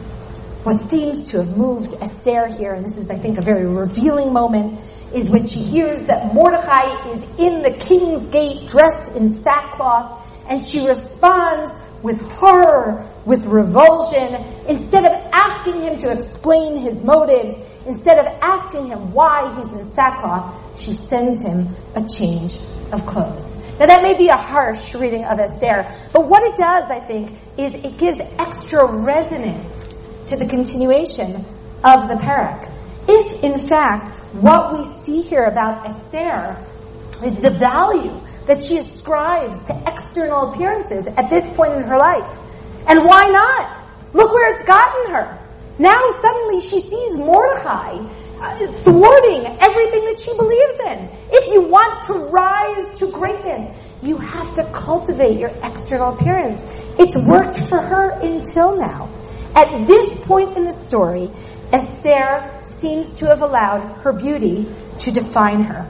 What seems to have moved Esther here, and this is, I think, a very revealing moment, is when she hears that Mordecai is in the king's gate dressed in sackcloth, and she responds with horror, with revulsion, instead of asking him to explain his motives, instead of asking him why he's in sackcloth, she sends him a change of clothes. Now that may be a harsh reading of Esther, but what it does, I think, is it gives extra resonance to the continuation of the perek. If, in fact, what we see here about Esther is the value that she ascribes to external appearances at this point in her life. And why not? Look where it's gotten her. Now suddenly she sees Mordecai uh, thwarting everything that she believes in. If you want to rise to greatness, you have to cultivate your external appearance. It's worked for her until now. At this point in the story, Esther seems to have allowed her beauty to define her.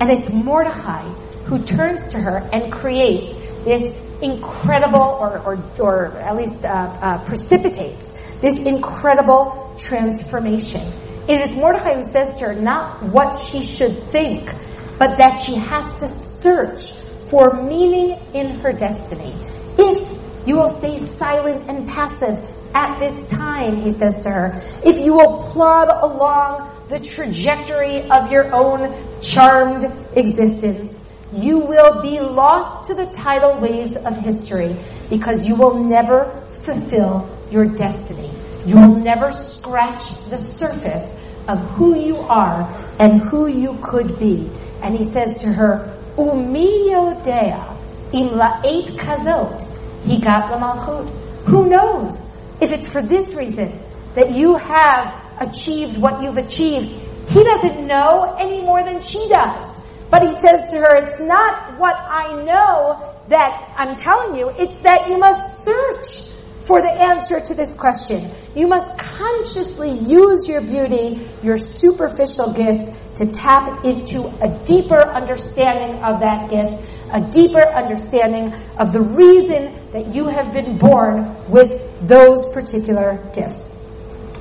And it's Mordecai who turns to her and creates this incredible, or, or, or at least uh, uh, precipitates this incredible transformation. It is Mordecai who says to her not what she should think, but that she has to search for meaning in her destiny. If you will stay silent and passive at this time, he says to her, if you will plod along the trajectory of your own charmed existence, you will be lost to the tidal waves of history because you will never fulfill your destiny. You will never scratch the surface of who you are and who you could be. And he says to her, Umi yodea im la'et kazot higat lamalchut. Who knows if it's for this reason that you have achieved what you've achieved? He doesn't know any more than she does. But he says to her, it's not what I know that I'm telling you, it's that you must search for the answer to this question. You must consciously use your beauty, your superficial gift, to tap into a deeper understanding of that gift, a deeper understanding of the reason that you have been born with those particular gifts.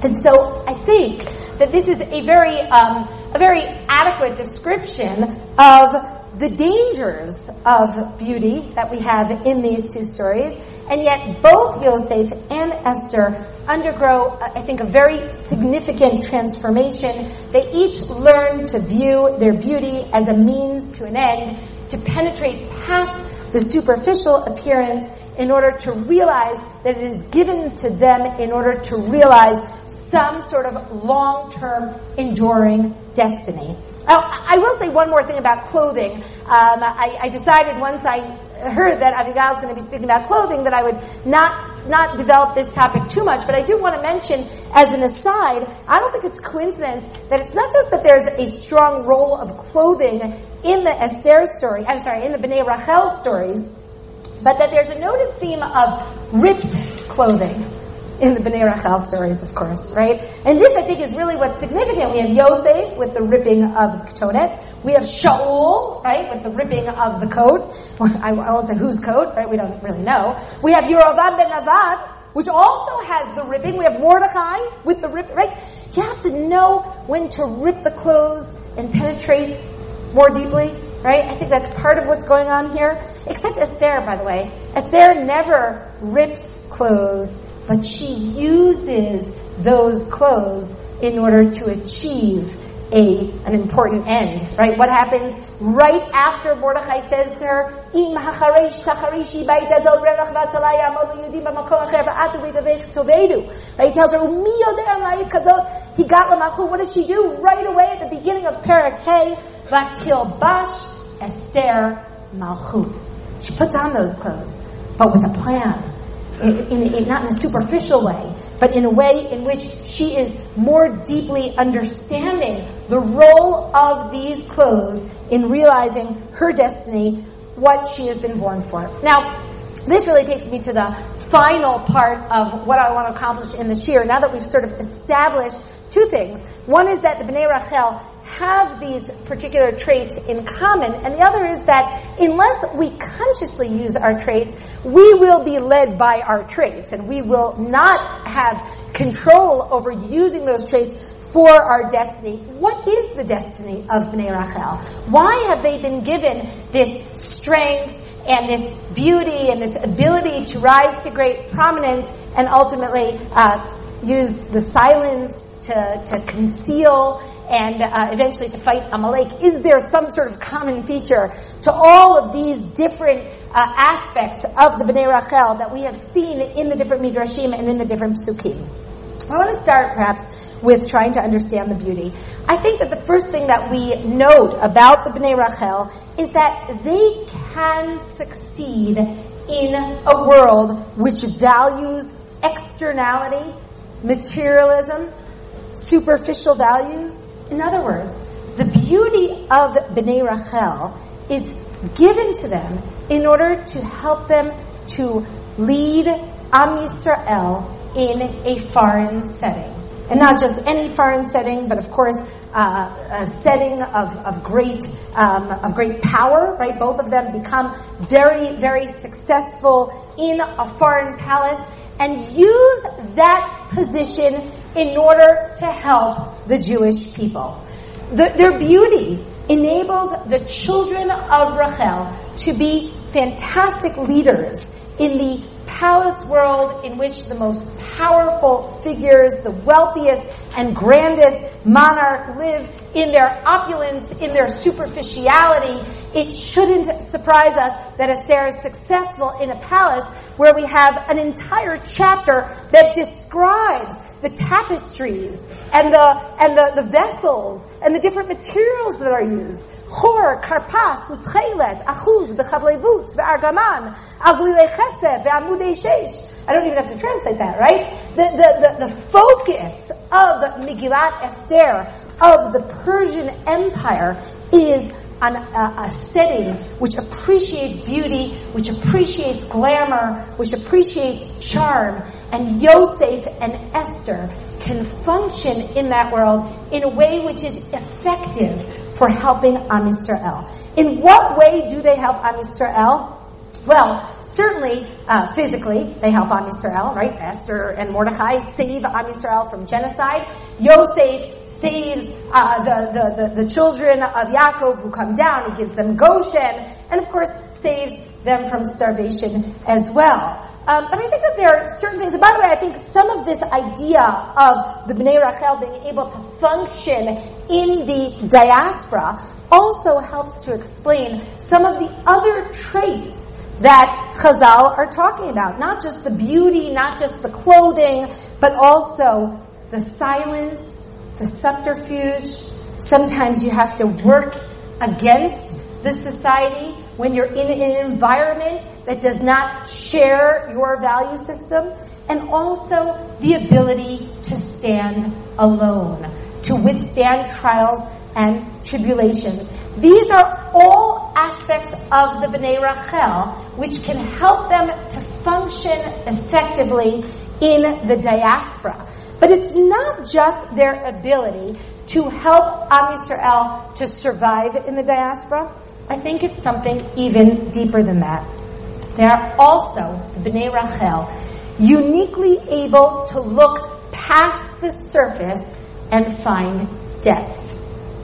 And so I think that this is a very, um, a very adequate description of the dangers of beauty that we have in these two stories and yet both Yosef and Esther undergo, I think, a very significant transformation. They each learn to view their beauty as a means to an end, to penetrate past the superficial appearance in order to realize that it is given to them in order to realize some sort of long-term enduring destiny. Oh, I will say one more thing about clothing. Um, I, I decided once I heard that Abigail is going to be speaking about clothing that I would not not develop this topic too much, but I do want to mention as an aside, I don't think it's coincidence that it's not just that there's a strong role of clothing in the Esther story, I'm sorry, in the Bnei Rachel stories, but that there's a noted theme of ripped clothing in the Bnei Rachel stories, of course, right? And this, I think, is really what's significant. We have Yosef with the ripping of the ketonet. We have Shaul, right, with the ripping of the coat. I won't say whose coat, right? We don't really know. We have Yerovam ben Nevat, which also has the ripping. We have Mordechai with the rip, right? You have to know when to rip the clothes and penetrate more deeply, right? I think that's part of what's going on here. Except Esther, by the way. Esther never rips clothes but she uses those clothes in order to achieve a, an important end, right? What happens right after Mordechai says to her, Im tacharishi Right? He tells her, He got What does she do? Right away at the beginning of Perek Hey, Vatil Bash Esther Malchut. She puts on those clothes, but with a plan in, in, not in a superficial way, but in a way in which she is more deeply understanding the role of these clothes in realizing her destiny, what she has been born for. Now, this really takes me to the final part of what I want to accomplish in this year. Now that we've sort of established two things. One is that the Bnei Rachel have these particular traits in common, and the other is that unless we consciously use our traits, we will be led by our traits, and we will not have control over using those traits for our destiny. What is the destiny of Bnei Rachel? Why have they been given this strength and this beauty and this ability to rise to great prominence and ultimately uh, use the silence to, to conceal and uh, eventually to fight Amalek. Is there some sort of common feature to all of these different uh, aspects of the Bnei Rachel that we have seen in the different midrashim and in the different psukim? I want to start perhaps with trying to understand the beauty. I think that the first thing that we note about the Bnei Rachel is that they can succeed in a world which values externality, materialism, superficial values. In other words, the beauty of Bnei Rachel is given to them in order to help them to lead Am Yisrael in a foreign setting. And not just any foreign setting, but of course, uh, a setting of, of great um, of great power. Right, both of them become very very successful in a foreign palace and use that position in order to help the Jewish people. The, their beauty enables the children of Rachel to be fantastic leaders in the palace world in which the most powerful figures, the wealthiest and grandest monarch live in their opulence, in their superficiality. It shouldn't surprise us that Esther is successful in a palace where we have an entire chapter that describes the tapestries and the and the, the vessels and the different materials that are used. Chor, karpas, utchelet, achuz, chesed, ve'amudei sheish. I don't even have to translate that, right? The, the, the, the focus of Megillat Esther, of the Persian Empire, is a, a, setting which appreciates beauty, which appreciates glamour, which appreciates charm. And Yosef and Esther can function in that world in a way which is effective for helping Am Yisrael. In what way do they help Am Yisrael? Well, certainly uh, physically, they help Am Yisrael, right? Esther and Mordechai save Am Yisrael from genocide. Yosef saves uh, the, the, the, the, children of Yaakov who come down. He gives them Goshen, and of course saves them from starvation as well. Um, but I think that there are certain things. And by the way, I think some of this idea of the Bnei Rachel being able to function in the diaspora also helps to explain some of the other traits that Chazal are talking about. Not just the beauty, not just the clothing, but also the silence, the subterfuge. Sometimes you have to work against the society when you're in an environment that does not share your value system. And also the ability to stand alone, to withstand trials and tribulations. These are all aspects of the Bnei Rachel which can help them to function effectively in the diaspora. But it's not just their ability to help Am Yisrael to survive in the diaspora. I think it's something even deeper than that. They are also, the Bnei Rachel, uniquely able to look past the surface and find depth.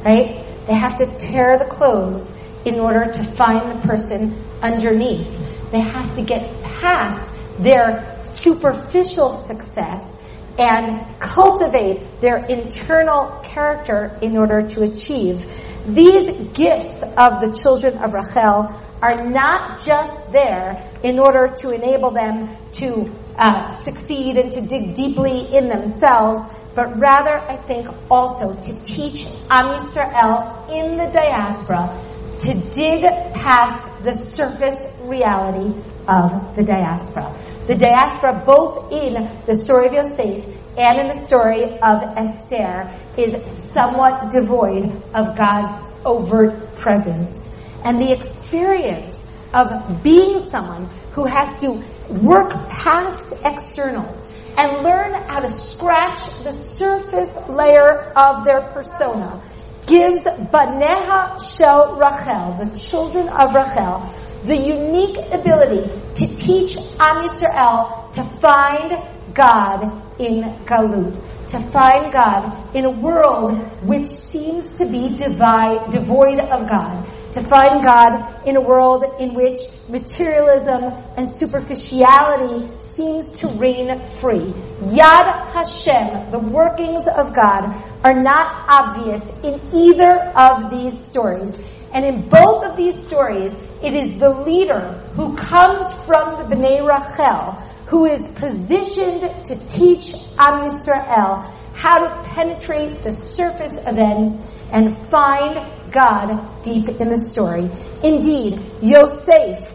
Right? They have to tear the clothes in order to find the person underneath. They have to get past their superficial success and cultivate their internal character in order to achieve. These gifts of the children of Rachel are not just there in order to enable them to uh, succeed and to dig deeply in themselves, but rather, I think, also to teach Am Yisrael in the diaspora to dig past the surface reality of the diaspora. The diaspora, both in the story of Yosef and in the story of Esther, is somewhat devoid of God's overt presence. And the experience of being someone who has to work past externals and learn how to scratch the surface layer of their persona. Gives Baneha Shel Rachel, the children of Rachel, the unique ability to teach Am Yisrael to find God in Galut, to find God in a world which seems to be devoid of God, to find God in a world in which materialism and superficiality seems to reign free. Yad Hashem, the workings of God, are not obvious in either of these stories. And in both of these stories, it is the leader who comes from the Bnei Rachel who is positioned to teach Am Yisrael how to penetrate the surface events and find God deep in the story. Indeed, Yosef,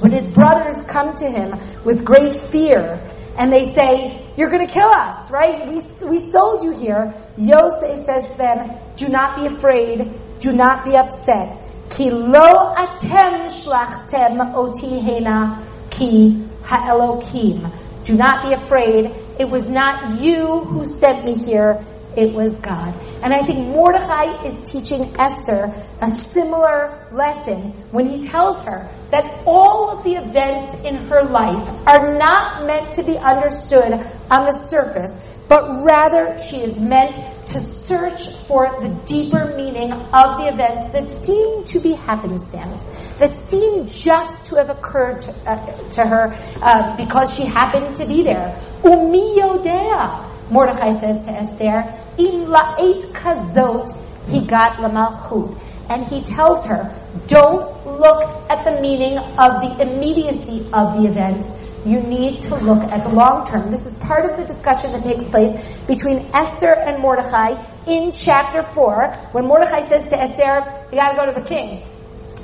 when his brothers come to him with great fear and they say, You're going to kill us, right? We, we sold you here. Yosef says to them, Do not be afraid. Do not be upset. Ki lo atem shlachtem oti hena ki ha'elokim. Do not be afraid. It was not you who sent me here. It was God. And I think Mordechai is teaching Esther a similar lesson when he tells her that all of the events in her life are not meant to be understood on the surface, but rather she is meant to search for the deeper meaning of the events that seem to be happenstance, that seem just to have occurred to, uh, to her uh, because she happened to be there. Umi Mordechai says to Esther, im la'et kazot higat lamalchut. And he tells her, don't look at the meaning of the immediacy of the events you need to look at the long term. This is part of the discussion that takes place between Esther and Mordechai in chapter 4, when Mordechai says to Esther, you gotta go to the king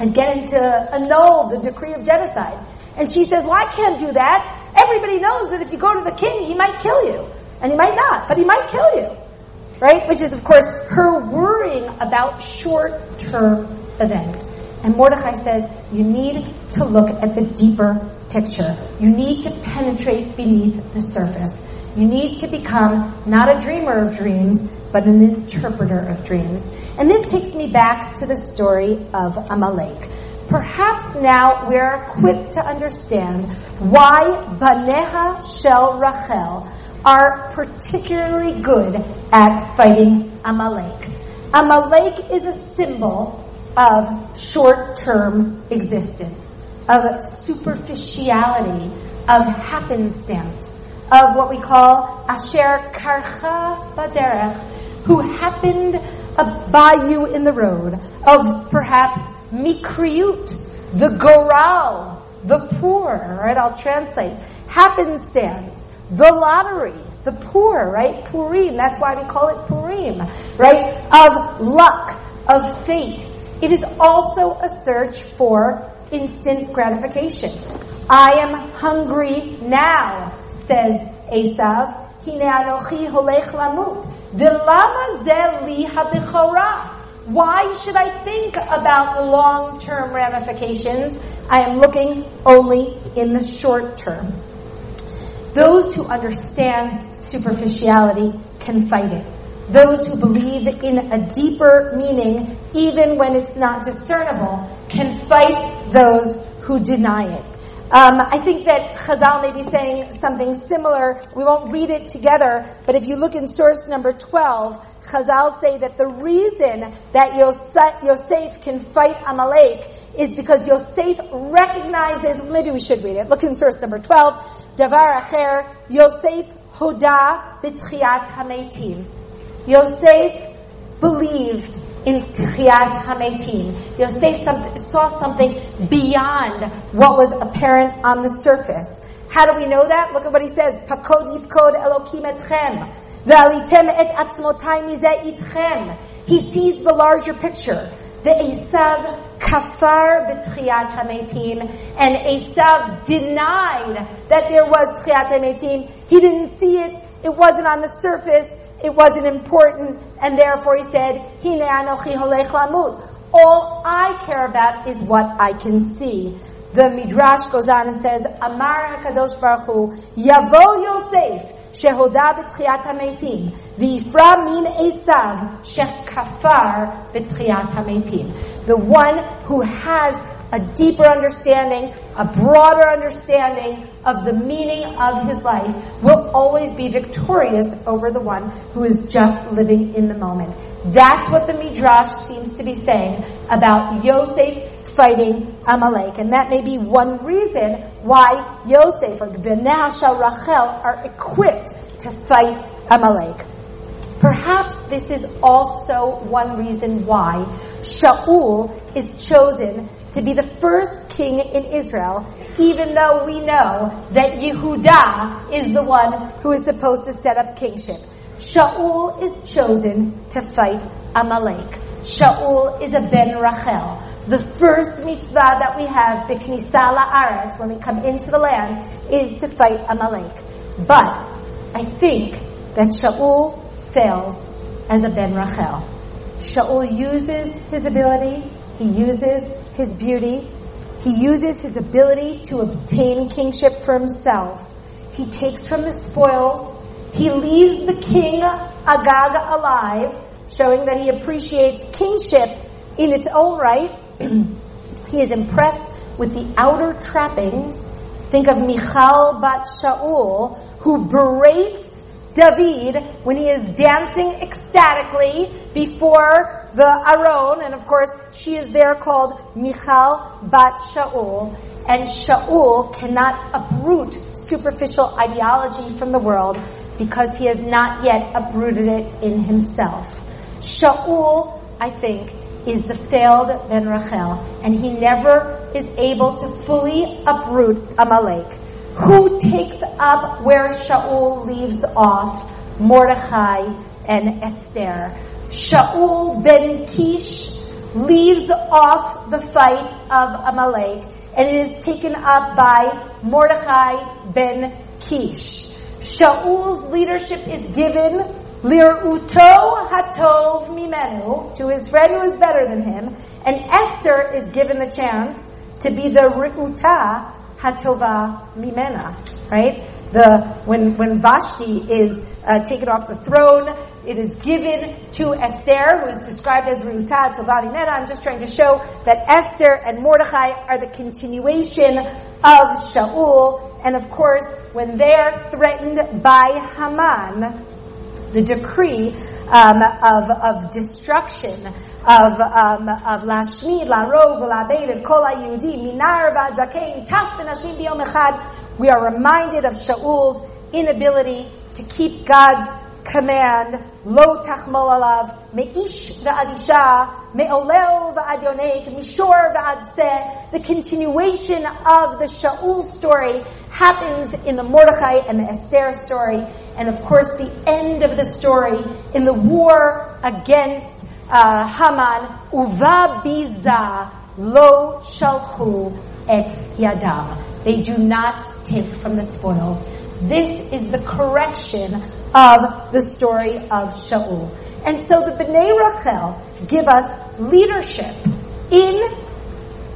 and get him to annul the decree of genocide. And she says, well, I can't do that. Everybody knows that if you go to the king, he might kill you. And he might not, but he might kill you. Right? Which is, of course, her worrying about short term events. And Mordechai says, you need to look at the deeper picture. You need to penetrate beneath the surface. You need to become not a dreamer of dreams, but an interpreter of dreams. And this takes me back to the story of Amalek. Perhaps now we're equipped to understand why Baneha Shel Rachel are particularly good at fighting Amalek. Amalek is a symbol of short-term existence of superficiality, of happenstance, of what we call asher karcha baderech, who happened by you in the road, of perhaps mikriut, the goral, the pur, right? I'll translate. Happenstance, the lottery, the pur, right? Purim, that's why we call it Purim, right? Of luck, of fate. It is also a search for instant gratification. I am hungry now, says Esav. Why should I think about long-term ramifications? I am looking only in the short term. Those who understand superficiality can fight it. Those who believe in a deeper meaning, even when it's not discernible, can fight those who deny it. Um, I think that Chazal may be saying something similar. We won't read it together, but if you look in source number 12, Chazal say that the reason that Yosef, Yosef can fight Amalek is because Yosef recognizes, maybe we should read it. Look in source number 12. Davar Acher, Yosef Hoda B'tchiat HaMeitim. Yosef believed in Tchiat Hametim. Yosef saw something beyond what was apparent on the surface. How do we know that? Look at what he says. Pakod yifkod Elokim etchem. Ve'alitem et atzmotai mizeh itchem. He sees the larger picture. The Esav kafar b'tchiat hametim, and Esav denied that there was tchiat hametim. He didn't see it. It wasn't on the surface it wasn't important, and therefore he said, Hine anochi holech lamut. All I care about is what I can see. The Midrash goes on and says, Amar HaKadosh Baruch Hu, Yavo Yosef, shehoda b'tchiat hametim, v'yifra min Esav, shekafar b'tchiat hametim. The one who has a deeper understanding, a broader understanding of the meaning of his life, will always be victorious over the one who is just living in the moment. That's what the Midrash seems to be saying about Yosef fighting Amalek. And that may be one reason why Yosef or Shal Rachel are equipped to fight Amalek. Perhaps this is also one reason why Shaul is chosen to be the first king in Israel, even though we know that Yehuda is the one who is supposed to set up kingship. Shaul is chosen to fight Amalek. Shaul is a ben Rachel. The first mitzvah that we have, B'knisa la'aretz, when we come into the land, is to fight Amalek. But I think that Shaul fails as a Ben Rachel. Shaul uses his ability, he uses his beauty, he uses his ability to obtain kingship for himself. He takes from the spoils, he leaves the king Agag alive, showing that he appreciates kingship in its own right. he is impressed with the outer trappings. Think of Michal bat Shaul, who berates David when he is dancing ecstatically before the Aron, and of course she is there called Michal Bat Shaul, and Shaul cannot uproot superficial ideology from the world because he has not yet uprooted it in himself. Shaul, I think, is the failed Ben Rachel, and he never is able to fully uproot Amalek. Who takes up where Shaul leaves off? Mordechai and Esther. Shaul ben Kish leaves off the fight of Amalek and it is taken up by Mordechai ben Kish. Shaul's leadership is given Lir'uto hatov mimenu, to his friend who is better than him, and Esther is given the chance to be the Ri'uta hatova mimena, right? The when when Vashti is uh, taken off the throne, it is given to Esther, who is described as Ruta Tova mimena. I'm just trying to show that Esther and Mordechai are the continuation of Shaul, and of course, when they are threatened by Haman, the decree um, of, of destruction of um, of lashmid, larog, labed, et kol Yehudi, minar v'adzakein, taf v'nashim b'yom echad. We are reminded of Shaul's inability to keep God's command, lo tachmol alav, me'ish v'adisha, me'olel v'ad mishor v'ad seh. The continuation of the Shaul story happens in the Mordechai and the Esther story, and of course the end of the story in the war against uh, Haman, uva biza lo shalchu et yadam. They do not take from the spoils. This is the correction of the story of Shaul. And so the Bnei Rachel give us leadership in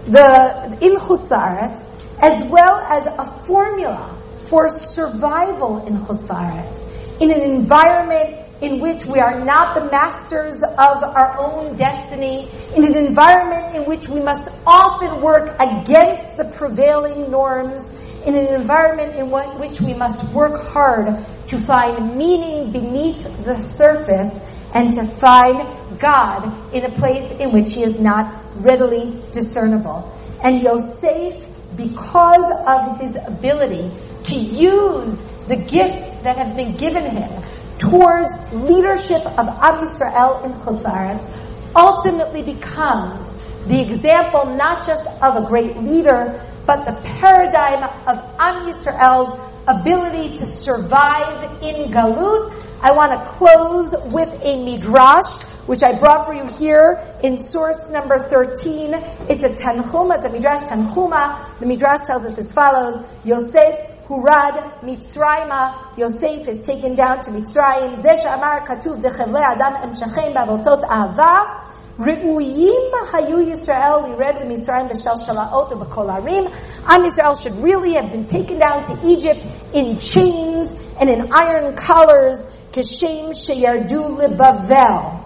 the in Chusaretz, as well as a formula for survival in Chusaretz, in an environment in which we are not the masters of our own destiny, in an environment in which we must often work against the prevailing norms, in an environment in which we must work hard to find meaning beneath the surface and to find God in a place in which He is not readily discernible. And Yosef, because of his ability to use the gifts that have been given him towards leadership of Am Yisrael in Chutz ultimately becomes the example not just of a great leader, but the paradigm of Am Yisrael's ability to survive in Galut. I want to close with a midrash, which I brought for you here in source number 13. It's a Tanchuma, it's a midrash Tanchuma. The midrash tells us as follows, Yosef Hurad Mitzrayma, Yosef is taken down to Mitzrayim. Zesh Amar Katuv V'chevle Adam Em Shachem Bavotot Ahava. Re'uyim hayu Yisrael lired Mitzrayim b'shel shalaot u'b'kol Am Yisrael should really have been taken down to Egypt in chains and in iron collars, kishem sheyardu lebavel.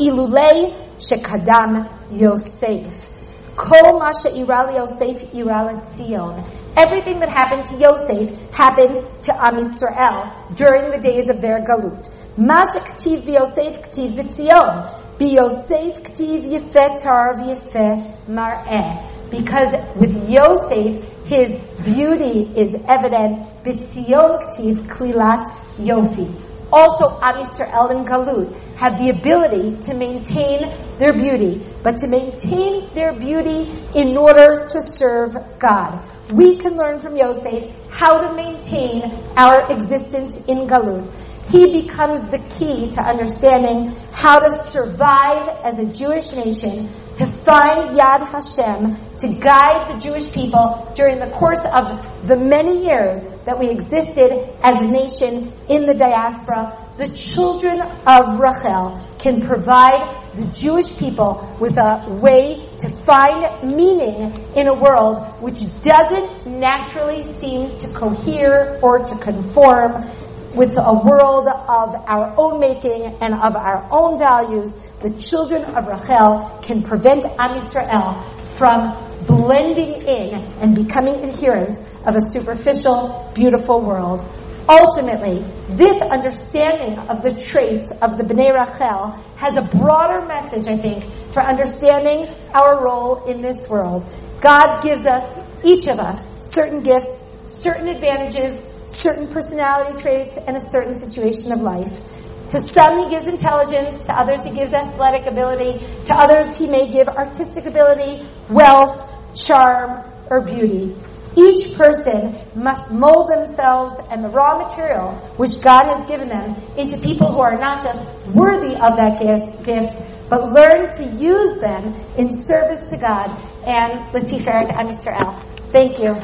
Ilulei shekadam Yosef. Kol Masha Iral Yosef Iral Tzion. Everything that happened to Yosef happened to Am Yisrael during the days of their galut. Masha K'tiv Yosef K'tiv B'Tzion. Yosef K'tiv Yefet Tar Yefet Mar'eh. Because with Yosef, his beauty is evident. B'Tzion K'tiv Klilat Yofi. Also, Am Yisrael and Galut have the ability to maintain their beauty, but to maintain their beauty in order to serve God. We can learn from Yosef how to maintain our existence in Galut. He becomes the key to understanding how to survive as a Jewish nation, to find Yad Hashem, to guide the Jewish people during the course of the many years that we existed as a nation in the diaspora. The children of Rachel can provide the Jewish people with a way to find meaning in a world which doesn't naturally seem to cohere or to conform with a world of our own making and of our own values. The children of Rachel can prevent Am Yisrael from blending in and becoming adherents of a superficial, beautiful world. Ultimately, this understanding of the traits of the Bnei Rachel has a broader message, I think, for understanding our role in this world. God gives us, each of us, certain gifts, certain advantages, certain personality traits, and a certain situation of life. To some, he gives intelligence. To others, he gives athletic ability. To others, he may give artistic ability, wealth, charm, or beauty. Each person must mold themselves and the raw material which God has given them into people who are not just worthy of that gift, but learn to use them in service to God and Latiferet and Israel. Thank you.